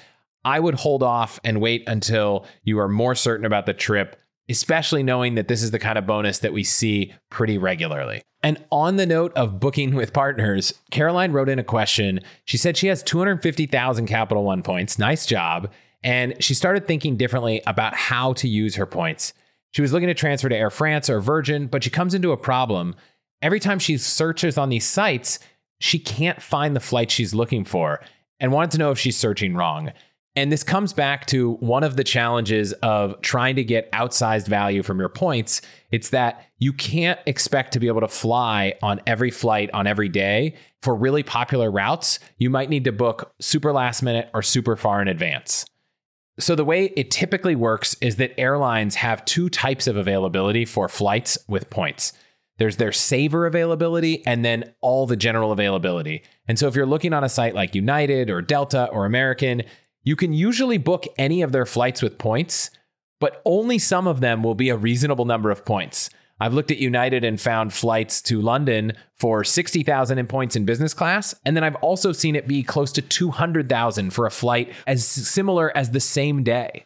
Speaker 1: I would hold off and wait until you are more certain about the trip especially knowing that this is the kind of bonus that we see pretty regularly. And on the note of booking with partners, Caroline wrote in a question. She said she has 250,000 Capital One points. Nice job. And she started thinking differently about how to use her points. She was looking to transfer to Air France or Virgin, but she comes into a problem. Every time she searches on these sites, she can't find the flight she's looking for and wanted to know if she's searching wrong. And this comes back to one of the challenges of trying to get outsized value from your points. It's that you can't expect to be able to fly on every flight on every day. For really popular routes, you might need to book super last minute or super far in advance. So, the way it typically works is that airlines have two types of availability for flights with points. There's their saver availability and then all the general availability. And so, if you're looking on a site like United or Delta or American, you can usually book any of their flights with points, but only some of them will be a reasonable number of points. I've looked at United and found flights to London for 60,000 in points in business class, and then I've also seen it be close to 200,000 for a flight as similar as the same day.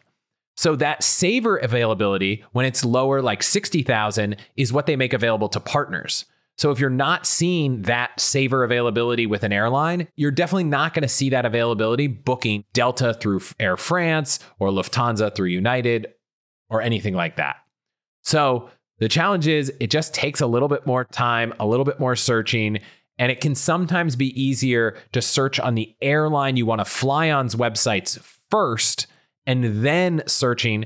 Speaker 1: So that saver availability when it's lower like 60,000 is what they make available to partners. So if you're not seeing that saver availability with an airline, you're definitely not going to see that availability booking Delta through Air France or Lufthansa through United or anything like that. So the challenge is it just takes a little bit more time, a little bit more searching, and it can sometimes be easier to search on the airline you want to fly on's websites first and then searching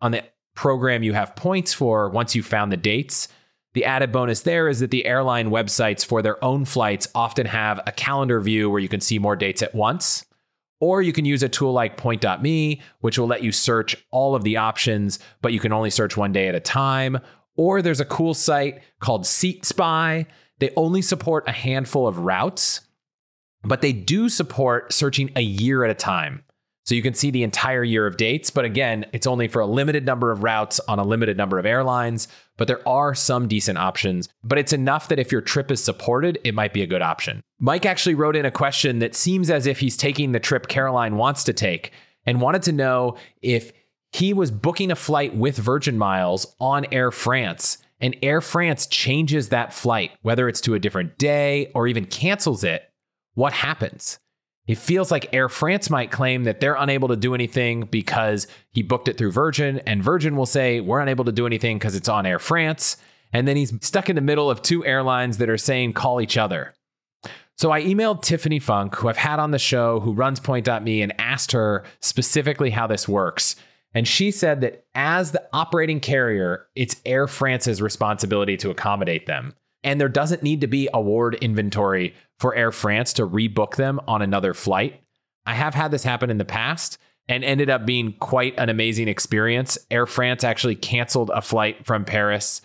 Speaker 1: on the program you have points for once you found the dates the added bonus there is that the airline websites for their own flights often have a calendar view where you can see more dates at once. Or you can use a tool like point.me, which will let you search all of the options, but you can only search one day at a time. Or there's a cool site called Seat Spy. They only support a handful of routes, but they do support searching a year at a time. So you can see the entire year of dates, but again, it's only for a limited number of routes on a limited number of airlines. But there are some decent options, but it's enough that if your trip is supported, it might be a good option. Mike actually wrote in a question that seems as if he's taking the trip Caroline wants to take and wanted to know if he was booking a flight with Virgin Miles on Air France and Air France changes that flight, whether it's to a different day or even cancels it, what happens? It feels like Air France might claim that they're unable to do anything because he booked it through Virgin, and Virgin will say, We're unable to do anything because it's on Air France. And then he's stuck in the middle of two airlines that are saying, Call each other. So I emailed Tiffany Funk, who I've had on the show, who runs Point.me, and asked her specifically how this works. And she said that as the operating carrier, it's Air France's responsibility to accommodate them. And there doesn't need to be award inventory for Air France to rebook them on another flight. I have had this happen in the past and ended up being quite an amazing experience. Air France actually canceled a flight from Paris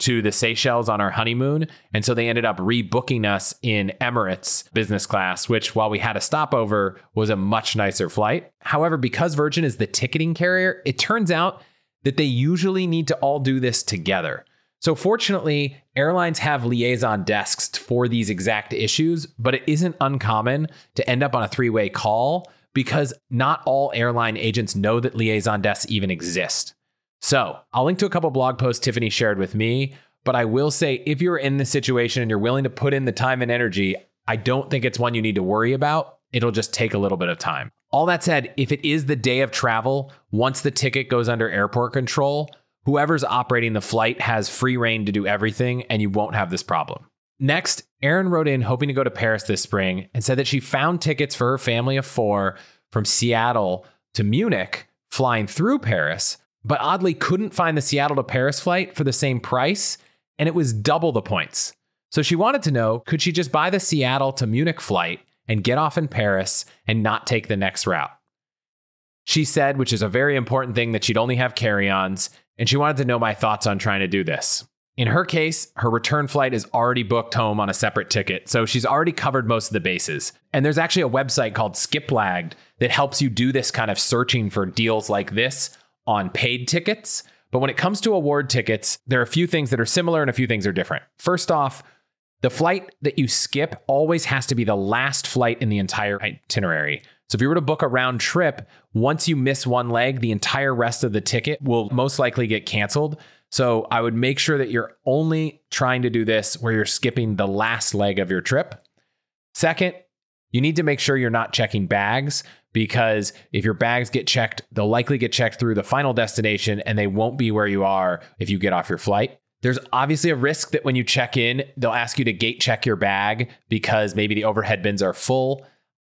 Speaker 1: to the Seychelles on our honeymoon. And so they ended up rebooking us in Emirates business class, which while we had a stopover was a much nicer flight. However, because Virgin is the ticketing carrier, it turns out that they usually need to all do this together. So, fortunately, airlines have liaison desks for these exact issues, but it isn't uncommon to end up on a three way call because not all airline agents know that liaison desks even exist. So, I'll link to a couple blog posts Tiffany shared with me, but I will say if you're in this situation and you're willing to put in the time and energy, I don't think it's one you need to worry about. It'll just take a little bit of time. All that said, if it is the day of travel, once the ticket goes under airport control, whoever's operating the flight has free rein to do everything and you won't have this problem. Next, Erin wrote in hoping to go to Paris this spring and said that she found tickets for her family of four from Seattle to Munich, flying through Paris, but oddly couldn't find the Seattle to Paris flight for the same price, and it was double the points. So she wanted to know could she just buy the Seattle to Munich flight and get off in Paris and not take the next route? She said, which is a very important thing, that she'd only have carry ons, and she wanted to know my thoughts on trying to do this. In her case, her return flight is already booked home on a separate ticket, so she's already covered most of the bases. And there's actually a website called Skiplagged that helps you do this kind of searching for deals like this on paid tickets. But when it comes to award tickets, there are a few things that are similar and a few things are different. First off, the flight that you skip always has to be the last flight in the entire itinerary. So if you were to book a round trip, once you miss one leg, the entire rest of the ticket will most likely get canceled. So I would make sure that you're only trying to do this where you're skipping the last leg of your trip. Second, you need to make sure you're not checking bags because if your bags get checked, they'll likely get checked through the final destination and they won't be where you are if you get off your flight. There's obviously a risk that when you check in, they'll ask you to gate check your bag because maybe the overhead bins are full.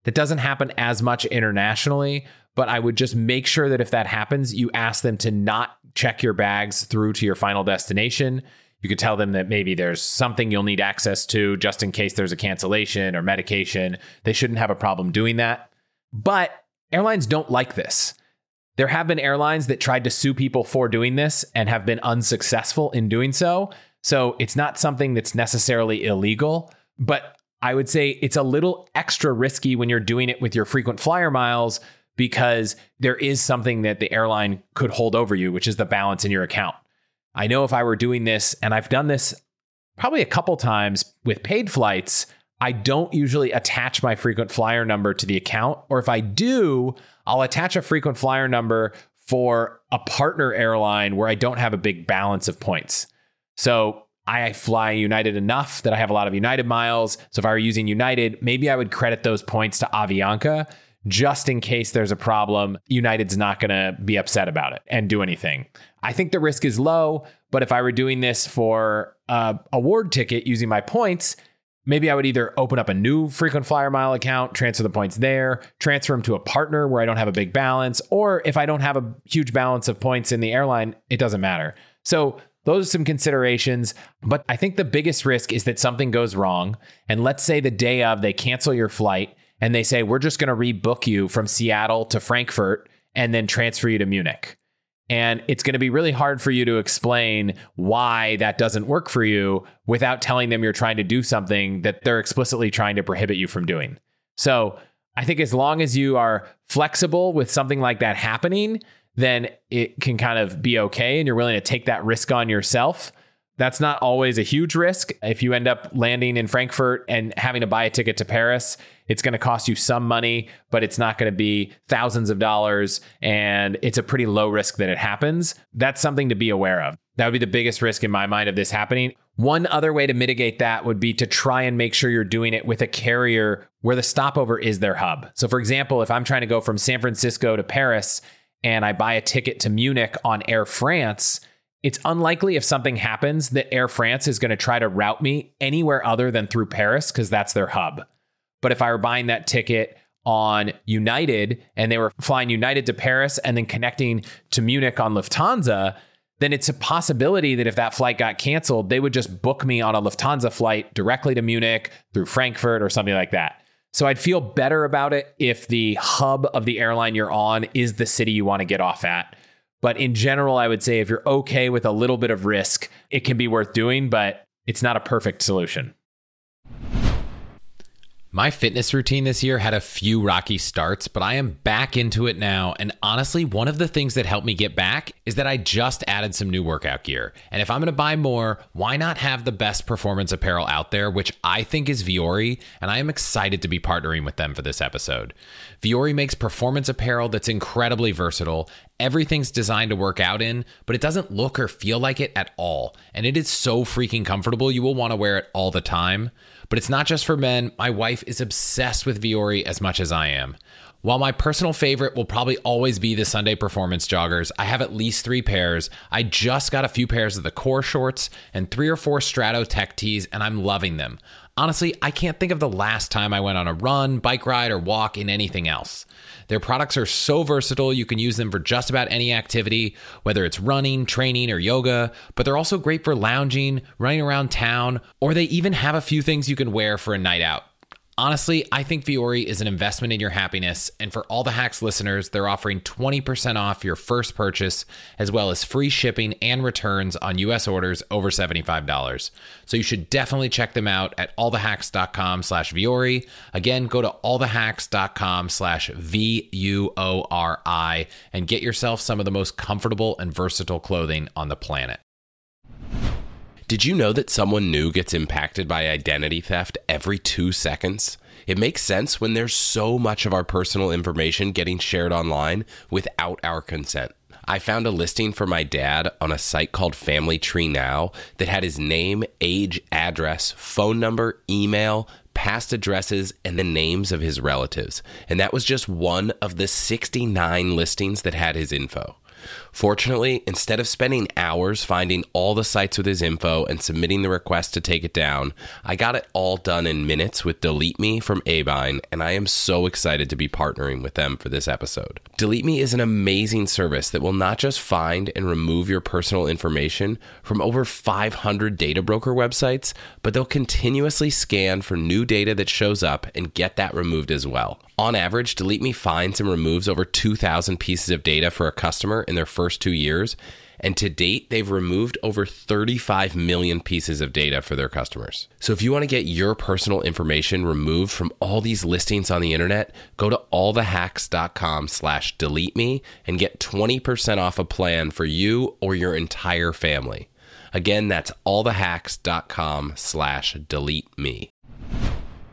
Speaker 1: That doesn't happen as much internationally, but I would just make sure that if that happens, you ask them to not check your bags through to your final destination. You could tell them that maybe there's something you'll need access to just in case there's a cancellation or medication. They shouldn't have a problem doing that. But airlines don't like this. There have been airlines that tried to sue people for doing this and have been unsuccessful in doing so. So it's not something that's necessarily illegal, but I would say it's a little extra risky when you're doing it with your frequent flyer miles because there is something that the airline could hold over you, which is the balance in your account. I know if I were doing this, and I've done this probably a couple times with paid flights, I don't usually attach my frequent flyer number to the account. Or if I do, I'll attach a frequent flyer number for a partner airline where I don't have a big balance of points. So I fly United enough that I have a lot of United miles. So if I were using United, maybe I would credit those points to Avianca just in case there's a problem. United's not going to be upset about it and do anything. I think the risk is low, but if I were doing this for a award ticket using my points, maybe I would either open up a new frequent flyer mile account, transfer the points there, transfer them to a partner where I don't have a big balance, or if I don't have a huge balance of points in the airline, it doesn't matter. So those are some considerations. But I think the biggest risk is that something goes wrong. And let's say the day of they cancel your flight and they say, we're just going to rebook you from Seattle to Frankfurt and then transfer you to Munich. And it's going to be really hard for you to explain why that doesn't work for you without telling them you're trying to do something that they're explicitly trying to prohibit you from doing. So I think as long as you are flexible with something like that happening, then it can kind of be okay and you're willing to take that risk on yourself. That's not always a huge risk. If you end up landing in Frankfurt and having to buy a ticket to Paris, it's going to cost you some money, but it's not going to be thousands of dollars. And it's a pretty low risk that it happens. That's something to be aware of. That would be the biggest risk in my mind of this happening. One other way to mitigate that would be to try and make sure you're doing it with a carrier where the stopover is their hub. So, for example, if I'm trying to go from San Francisco to Paris and I buy a ticket to Munich on Air France, it's unlikely if something happens that Air France is going to try to route me anywhere other than through Paris because that's their hub. But if I were buying that ticket on United and they were flying United to Paris and then connecting to Munich on Lufthansa, then it's a possibility that if that flight got canceled, they would just book me on a Lufthansa flight directly to Munich through Frankfurt or something like that. So I'd feel better about it if the hub of the airline you're on is the city you want to get off at. But in general, I would say if you're okay with a little bit of risk, it can be worth doing, but it's not a perfect solution. My fitness routine this year had a few rocky starts, but I am back into it now. And honestly, one of the things that helped me get back is that I just added some new workout gear. And if I'm going to buy more, why not have the best performance apparel out there, which I think is Vuori? And I am excited to be partnering with them for this episode. Vuori makes performance apparel that's incredibly versatile. Everything's designed to work out in, but it doesn't look or feel like it at all. And it is so freaking comfortable, you will want to wear it all the time. But it's not just for men. My wife is obsessed with Vuori as much as I am. While my personal favorite will probably always be the Sunday Performance joggers, I have at least three pairs. I just got a few pairs of the core shorts and three or four Strato Tech tees, and I'm loving them. Honestly, I can't think of the last time I went on a run, bike ride, or walk in anything else. Their products are so versatile, you can use them for just about any activity, whether it's running, training, or yoga, but they're also great for lounging, running around town, or they even have a few things you can wear for a night out. Honestly, I think Vuori is an investment in your happiness, and for all the hacks listeners, they're offering 20% off your first purchase, as well as free shipping and returns on US orders over $75. So you should definitely check them out at allthehacks.com slash Vuori. Again, go to allthehacks.com slash V-U-O-R-I and get yourself some of the most comfortable and versatile clothing on the planet.
Speaker 2: Did you know that someone new gets impacted by identity theft every two seconds? It makes sense when there's so much of our personal information getting shared online without our consent. I found a listing for my dad on a site called Family Tree Now that had his name, age, address, phone number, email, past addresses, and the names of his relatives. And that was just one of the 69 listings that had his info. Fortunately, instead of spending hours finding all the sites with his info and submitting the request to take it down, I got it all done in minutes with Delete Me from Abine, and I am so excited to be partnering with them for this episode. Delete Me is an amazing service that will not just find and remove your personal information from over 500 data broker websites, but they'll continuously scan for new data that shows up and get that removed as well. On average, Delete Me finds and removes over 2,000 pieces of data for a customer in their first two years. And to date, they've removed over 35 million pieces of data for their customers. So if you want to get your personal information removed from all these listings on the internet, go to allthehacks.com slash delete me and get 20% off a plan for you or your entire family. Again, that's allthehacks.com slash delete me.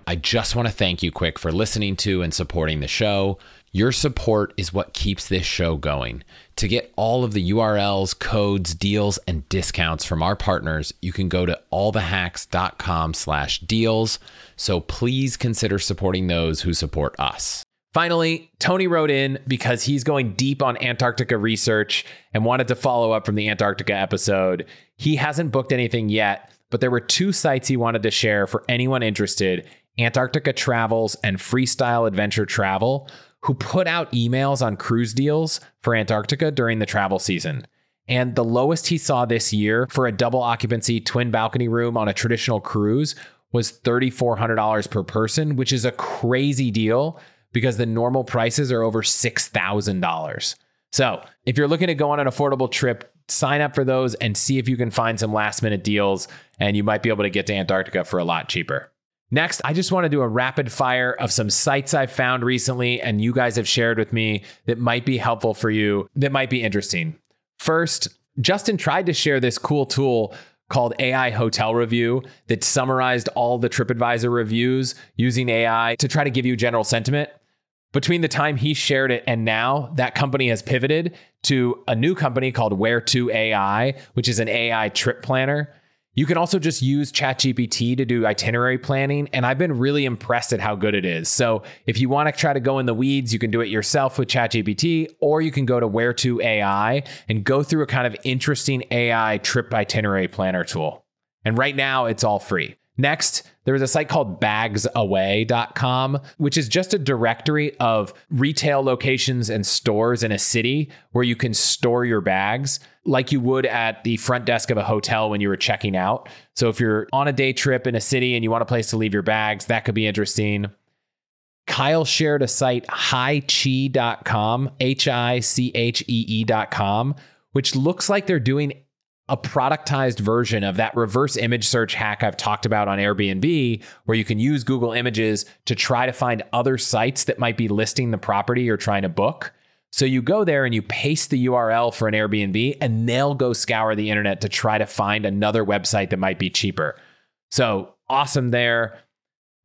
Speaker 1: I just want to thank you quick for listening to and supporting the show. Your support is what keeps this show going. To get all of the URLs, codes, deals, and discounts from our partners, you can go to allthehacks.com slash deals. So please consider supporting those who support us. Finally, Tony wrote in because he's going deep on Antarctica research and wanted to follow up from the Antarctica episode. He hasn't booked anything yet, but there were two sites he wanted to share for anyone interested Antarctica Travels and Freestyle Adventure Travel, who put out emails on cruise deals for Antarctica during the travel season. And the lowest he saw this year for a double occupancy twin balcony room on a traditional cruise was $3,400 per person, which is a crazy deal because the normal prices are over $6,000. So if you're looking to go on an affordable trip, sign up for those and see if you can find some last minute deals, and you might be able to get to Antarctica for a lot cheaper. Next, I just want to do a rapid fire of some sites I've found recently and you guys have shared with me that might be helpful for you, that might be interesting. First, Justin tried to share this cool tool called AI Hotel Review that summarized all the TripAdvisor reviews using AI to try to give you general sentiment. Between the time he shared it and now, that company has pivoted to a new company called Where to AI, which is an AI trip planner. You can also just use ChatGPT to do itinerary planning, and I've been really impressed at how good it is. So, if you want to try to go in the weeds, you can do it yourself with ChatGPT, or you can go to Where to AI and go through a kind of interesting AI trip itinerary planner tool. And right now, it's all free. Next, there is a site called bagsaway.com, which is just a directory of retail locations and stores in a city where you can store your bags like you would at the front desk of a hotel when you were checking out. So if you're on a day trip in a city and you want a place to leave your bags, that could be interesting. Kyle shared a site, hichee.com, H I C H E E.com, which looks like they're doing a productized version of that reverse image search hack I've talked about on Airbnb, where you can use Google Images to try to find other sites that might be listing the property you're trying to book. So you go there and you paste the URL for an Airbnb, and they'll go scour the internet to try to find another website that might be cheaper. So awesome there.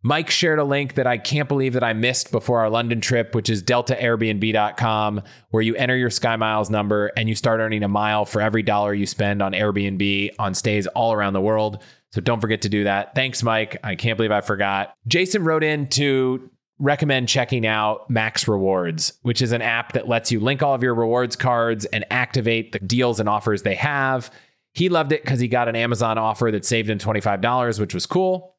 Speaker 1: Mike shared a link that I can't believe that I missed before our London trip, which is deltaairbnb.com, where you enter your Sky Miles number and you start earning a mile for every dollar you spend on Airbnb on stays all around the world. So don't forget to do that. Thanks, Mike. I can't believe I forgot. Jason wrote in to recommend checking out Max Rewards, which is an app that lets you link all of your rewards cards and activate the deals and offers they have. He loved it because he got an Amazon offer that saved him $25, which was cool.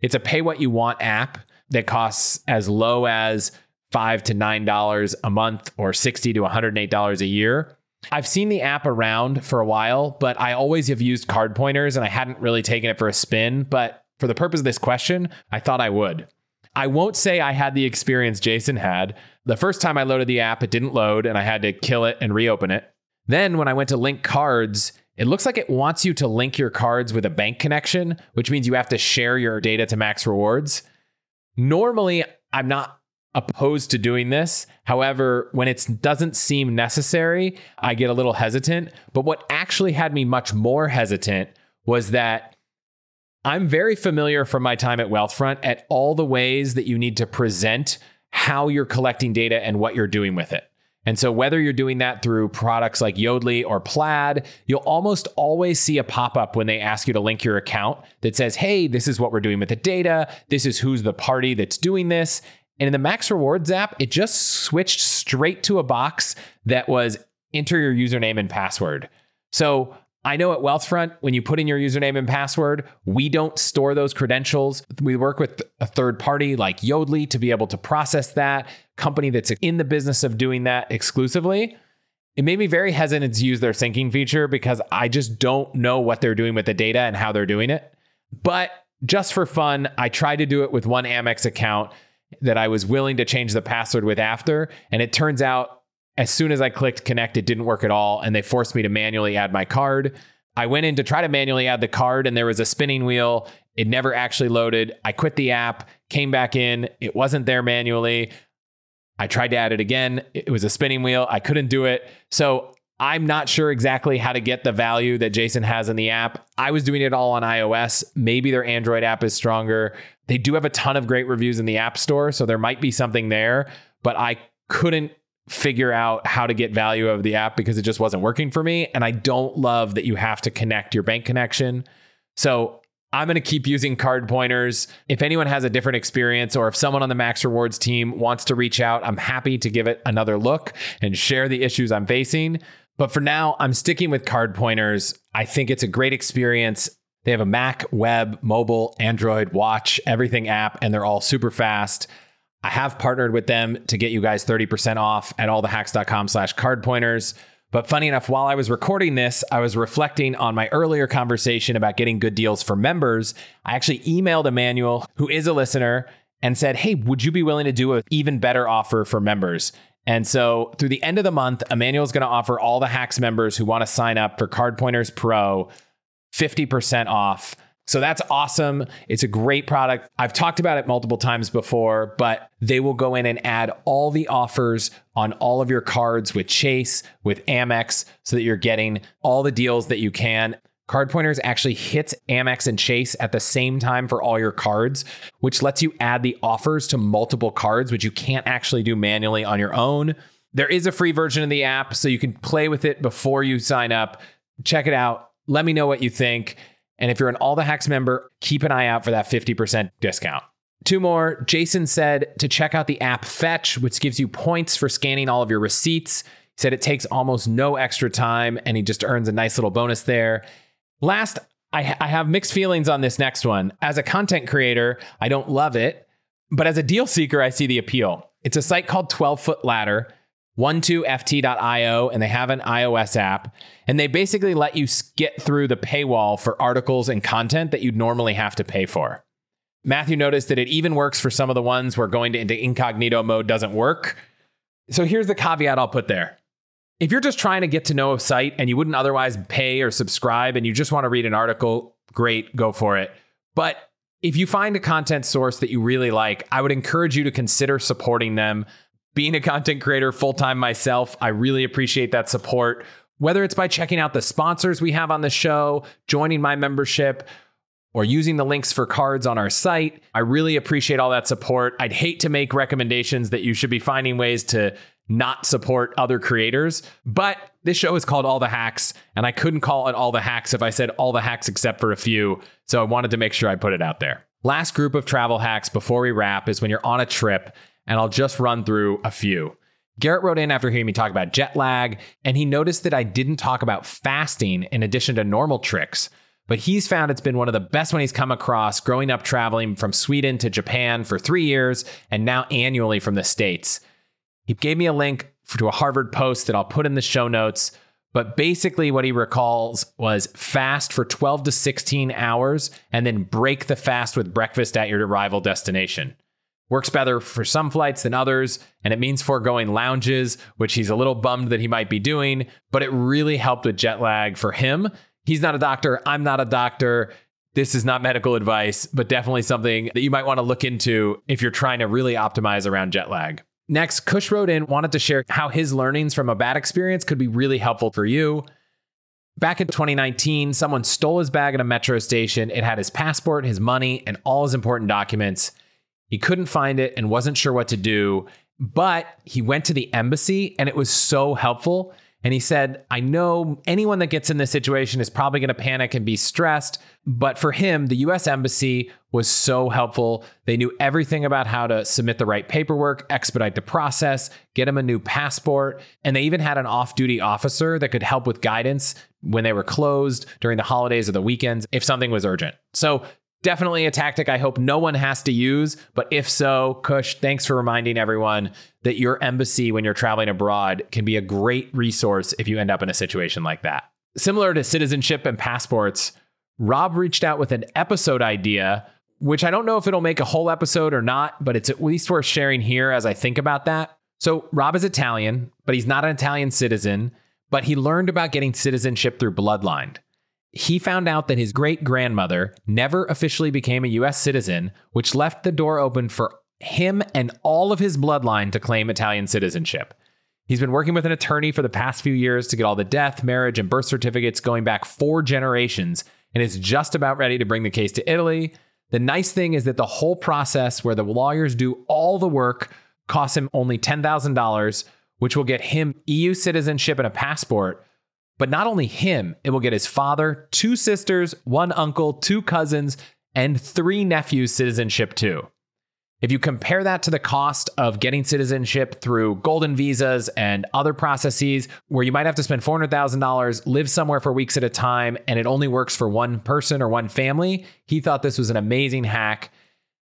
Speaker 1: It's a pay what you want app that costs as low as five to nine dollars a month or 60 to 108 dollars a year. I've seen the app around for a while, but I always have used card pointers and I hadn't really taken it for a spin. But for the purpose of this question, I thought I would. I won't say I had the experience Jason had. The first time I loaded the app, it didn't load and I had to kill it and reopen it. Then when I went to link cards, it looks like it wants you to link your cards with a bank connection, which means you have to share your data to Max Rewards. Normally, I'm not opposed to doing this. However, when it doesn't seem necessary, I get a little hesitant. But what actually had me much more hesitant was that I'm very familiar from my time at Wealthfront at all the ways that you need to present how you're collecting data and what you're doing with it. And so, whether you're doing that through products like Yodlee or Plaid, you'll almost always see a pop up when they ask you to link your account that says, Hey, this is what we're doing with the data. This is who's the party that's doing this. And in the Max Rewards app, it just switched straight to a box that was enter your username and password. So I know at Wealthfront, when you put in your username and password, we don't store those credentials. We work with a third party like Yodlee to be able to process that, company that's in the business of doing that exclusively. It made me very hesitant to use their syncing feature because I just don't know what they're doing with the data and how they're doing it. But just for fun, I tried to do it with one Amex account that I was willing to change the password with after. And it turns out as soon as I clicked connect, it didn't work at all. And they forced me to manually add my card. I went in to try to manually add the card and there was a spinning wheel. It never actually loaded. I quit the app, came back in. It wasn't there manually. I tried to add it again. It was a spinning wheel. I couldn't do it. So I'm not sure exactly how to get the value that Jason has in the app. I was doing it all on iOS. Maybe their Android app is stronger. They do have a ton of great reviews in the App Store, so there might be something there, but I couldn't figure out how to get value of the app because it just wasn't working for me. And I don't love that you have to connect your bank connection. So I'm going to keep using card pointers. If anyone has a different experience or if someone on the Max Rewards team wants to reach out, I'm happy to give it another look and share the issues I'm facing. But for now, I'm sticking with card pointers. I think it's a great experience. They have a Mac, web, mobile, Android, watch, everything app, and they're all super fast. I have partnered with them to get you guys 30% off at allthehacks.com slash card pointers. But funny enough, while I was recording this, I was reflecting on my earlier conversation about getting good deals for members. I actually emailed Emmanuel, who is a listener, and said, Hey, would you be willing to do an even better offer for members? And so through the end of the month, Emmanuel is going to offer all the Hacks members who want to sign up for Card Pointers Pro 50% off. So that's awesome. It's a great product. I've talked about it multiple times before, but they will go in and add all the offers on all of your cards with Chase, with Amex, so that you're getting all the deals that you can. Card Pointers actually hits Amex and Chase at the same time for all your cards, which lets you add the offers to multiple cards, which you can't actually do manually on your own. There is a free version of the app, so you can play with it before you sign up. Check it out. Let me know what you think. And if you're an All the Hacks member, keep an eye out for that 50% discount. Two more. Jason said to check out the app Fetch, which gives you points for scanning all of your receipts. He said it takes almost no extra time and he just earns a nice little bonus there. Last, I, I have mixed feelings on this next one. As a content creator, I don't love it, but as a deal seeker, I see the appeal. It's a site called 12 Foot Ladder 12ft.io and they have an iOS app and they basically let you get through the paywall for articles and content that you'd normally have to pay for. Matthew noticed that it even works for some of the ones where going into incognito mode doesn't work. So here's the caveat I'll put there. If you're just trying to get to know a site and you wouldn't otherwise pay or subscribe and you just want to read an article, great, go for it. But if you find a content source that you really like, I would encourage you to consider supporting them being a content creator full time myself, I really appreciate that support. Whether it's by checking out the sponsors we have on the show, joining my membership, or using the links for cards on our site, I really appreciate all that support. I'd hate to make recommendations that you should be finding ways to not support other creators, but this show is called All the Hacks, and I couldn't call it All the Hacks if I said all the hacks except for a few. So I wanted to make sure I put it out there. Last group of travel hacks before we wrap is when you're on a trip, and I'll just run through a few. Garrett wrote in after hearing me talk about jet lag, and he noticed that I didn't talk about fasting in addition to normal tricks. But he's found it's been one of the best when he's come across growing up traveling from Sweden to Japan for three years and now annually from the States. He gave me a link to a Harvard post that I'll put in the show notes. But basically, what he recalls was fast for 12 to 16 hours and then break the fast with breakfast at your arrival destination. Works better for some flights than others, and it means forgoing lounges, which he's a little bummed that he might be doing, but it really helped with jet lag for him. He's not a doctor. I'm not a doctor. This is not medical advice, but definitely something that you might want to look into if you're trying to really optimize around jet lag. Next, Kush wrote in, wanted to share how his learnings from a bad experience could be really helpful for you. Back in 2019, someone stole his bag at a metro station. It had his passport, his money, and all his important documents. He couldn't find it and wasn't sure what to do, but he went to the embassy and it was so helpful. And he said, I know anyone that gets in this situation is probably going to panic and be stressed. But for him, the US Embassy was so helpful. They knew everything about how to submit the right paperwork, expedite the process, get him a new passport. And they even had an off duty officer that could help with guidance when they were closed during the holidays or the weekends if something was urgent. So Definitely a tactic I hope no one has to use, but if so, Kush, thanks for reminding everyone that your embassy when you're traveling abroad can be a great resource if you end up in a situation like that. Similar to citizenship and passports, Rob reached out with an episode idea, which I don't know if it'll make a whole episode or not, but it's at least worth sharing here as I think about that. So, Rob is Italian, but he's not an Italian citizen, but he learned about getting citizenship through bloodline he found out that his great grandmother never officially became a US citizen, which left the door open for him and all of his bloodline to claim Italian citizenship. He's been working with an attorney for the past few years to get all the death, marriage, and birth certificates going back four generations, and is just about ready to bring the case to Italy. The nice thing is that the whole process, where the lawyers do all the work, costs him only $10,000, which will get him EU citizenship and a passport but not only him, it will get his father, two sisters, one uncle, two cousins, and three nephews citizenship too. If you compare that to the cost of getting citizenship through golden visas and other processes where you might have to spend $400,000, live somewhere for weeks at a time, and it only works for one person or one family, he thought this was an amazing hack.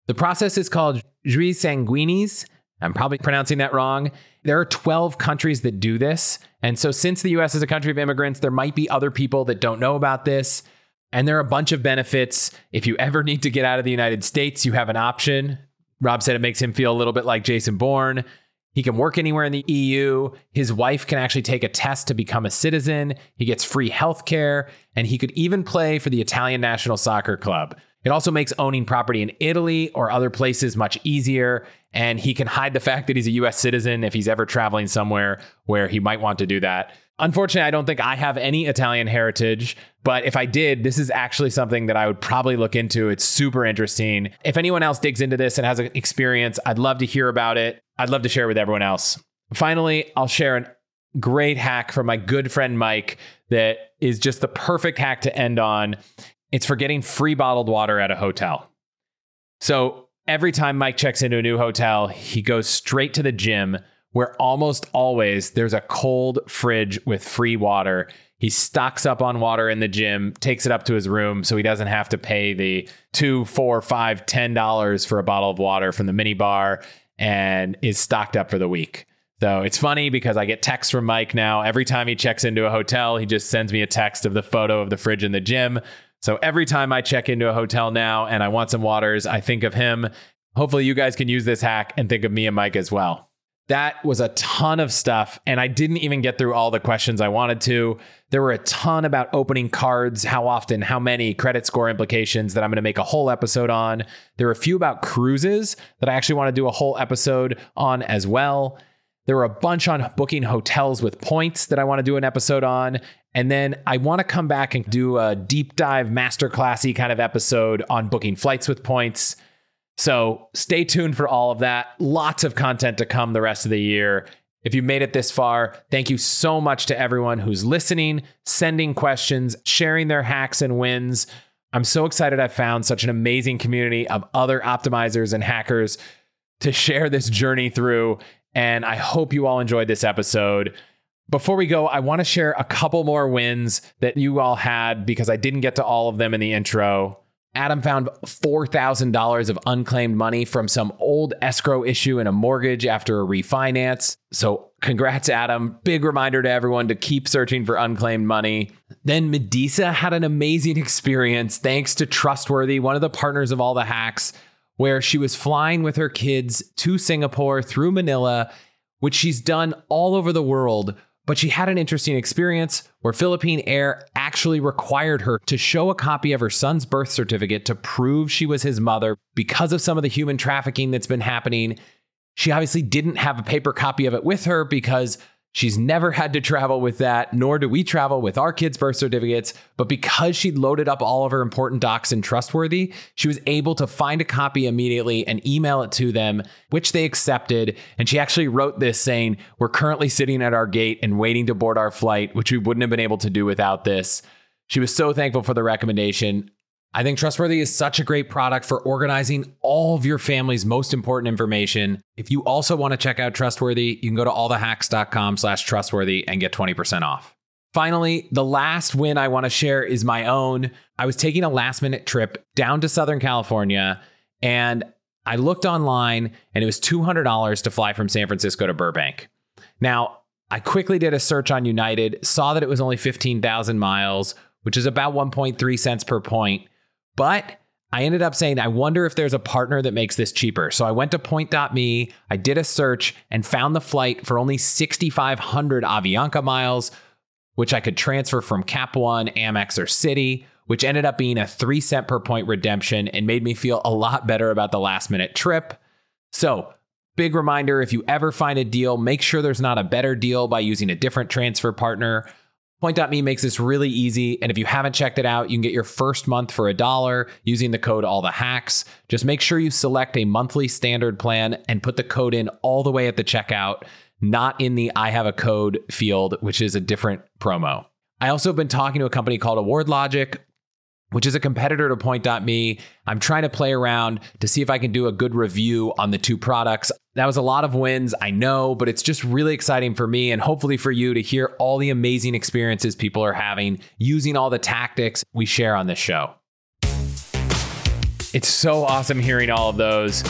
Speaker 1: The process is called Jus Sanguinis. I'm probably pronouncing that wrong. There are 12 countries that do this. And so, since the US is a country of immigrants, there might be other people that don't know about this. And there are a bunch of benefits. If you ever need to get out of the United States, you have an option. Rob said it makes him feel a little bit like Jason Bourne. He can work anywhere in the EU. His wife can actually take a test to become a citizen. He gets free health care, and he could even play for the Italian national soccer club. It also makes owning property in Italy or other places much easier. And he can hide the fact that he's a US citizen if he's ever traveling somewhere where he might want to do that. Unfortunately, I don't think I have any Italian heritage, but if I did, this is actually something that I would probably look into. It's super interesting. If anyone else digs into this and has an experience, I'd love to hear about it. I'd love to share with everyone else. Finally, I'll share a great hack from my good friend Mike that is just the perfect hack to end on. It's for getting free bottled water at a hotel. So every time Mike checks into a new hotel, he goes straight to the gym where almost always there's a cold fridge with free water. He stocks up on water in the gym, takes it up to his room so he doesn't have to pay the two, four, five, ten dollars for a bottle of water from the mini bar and is stocked up for the week. So it's funny because I get texts from Mike now. Every time he checks into a hotel, he just sends me a text of the photo of the fridge in the gym so every time I check into a hotel now and I want some waters, I think of him. Hopefully, you guys can use this hack and think of me and Mike as well. That was a ton of stuff, and I didn't even get through all the questions I wanted to. There were a ton about opening cards, how often, how many, credit score implications that I'm going to make a whole episode on. There were a few about cruises that I actually want to do a whole episode on as well. There were a bunch on booking hotels with points that I want to do an episode on. And then I want to come back and do a deep dive masterclassy kind of episode on booking flights with points. So stay tuned for all of that. Lots of content to come the rest of the year. If you made it this far, thank you so much to everyone who's listening, sending questions, sharing their hacks and wins. I'm so excited I found such an amazing community of other optimizers and hackers to share this journey through. And I hope you all enjoyed this episode. Before we go, I want to share a couple more wins that you all had because I didn't get to all of them in the intro. Adam found $4,000 of unclaimed money from some old escrow issue in a mortgage after a refinance. So, congrats, Adam. Big reminder to everyone to keep searching for unclaimed money. Then, Medisa had an amazing experience thanks to Trustworthy, one of the partners of all the hacks, where she was flying with her kids to Singapore through Manila, which she's done all over the world but she had an interesting experience where Philippine Air actually required her to show a copy of her son's birth certificate to prove she was his mother because of some of the human trafficking that's been happening. She obviously didn't have a paper copy of it with her because She's never had to travel with that, nor do we travel with our kids' birth certificates. But because she'd loaded up all of her important docs in Trustworthy, she was able to find a copy immediately and email it to them, which they accepted. And she actually wrote this saying, We're currently sitting at our gate and waiting to board our flight, which we wouldn't have been able to do without this. She was so thankful for the recommendation. I think Trustworthy is such a great product for organizing all of your family's most important information. If you also want to check out Trustworthy, you can go to allthehacks.com slash trustworthy and get 20% off. Finally, the last win I want to share is my own. I was taking a last minute trip down to Southern California and I looked online and it was $200 to fly from San Francisco to Burbank. Now, I quickly did a search on United, saw that it was only 15,000 miles, which is about 1.3 cents per point. But I ended up saying, I wonder if there's a partner that makes this cheaper. So I went to point.me, I did a search and found the flight for only 6,500 Avianca miles, which I could transfer from Cap One, Amex, or Citi, which ended up being a three cent per point redemption and made me feel a lot better about the last minute trip. So, big reminder if you ever find a deal, make sure there's not a better deal by using a different transfer partner. Point.me makes this really easy. And if you haven't checked it out, you can get your first month for a dollar using the code All the Hacks. Just make sure you select a monthly standard plan and put the code in all the way at the checkout, not in the I have a code field, which is a different promo. I also have been talking to a company called Award Logic which is a competitor to Point.me. I'm trying to play around to see if I can do a good review on the two products. That was a lot of wins, I know, but it's just really exciting for me and hopefully for you to hear all the amazing experiences people are having using all the tactics we share on this show. It's so awesome hearing all of those.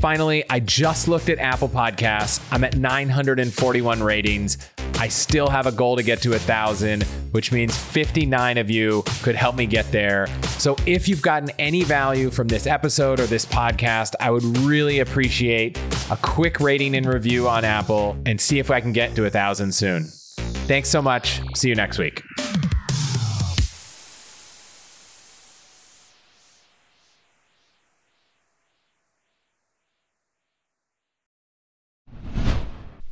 Speaker 1: Finally, I just looked at Apple Podcasts. I'm at 941 ratings. I still have a goal to get to a thousand, which means 59 of you could help me get there. So if you've gotten any value from this episode or this podcast, I would really appreciate a quick rating and review on Apple and see if I can get to a thousand soon. Thanks so much. See you next week.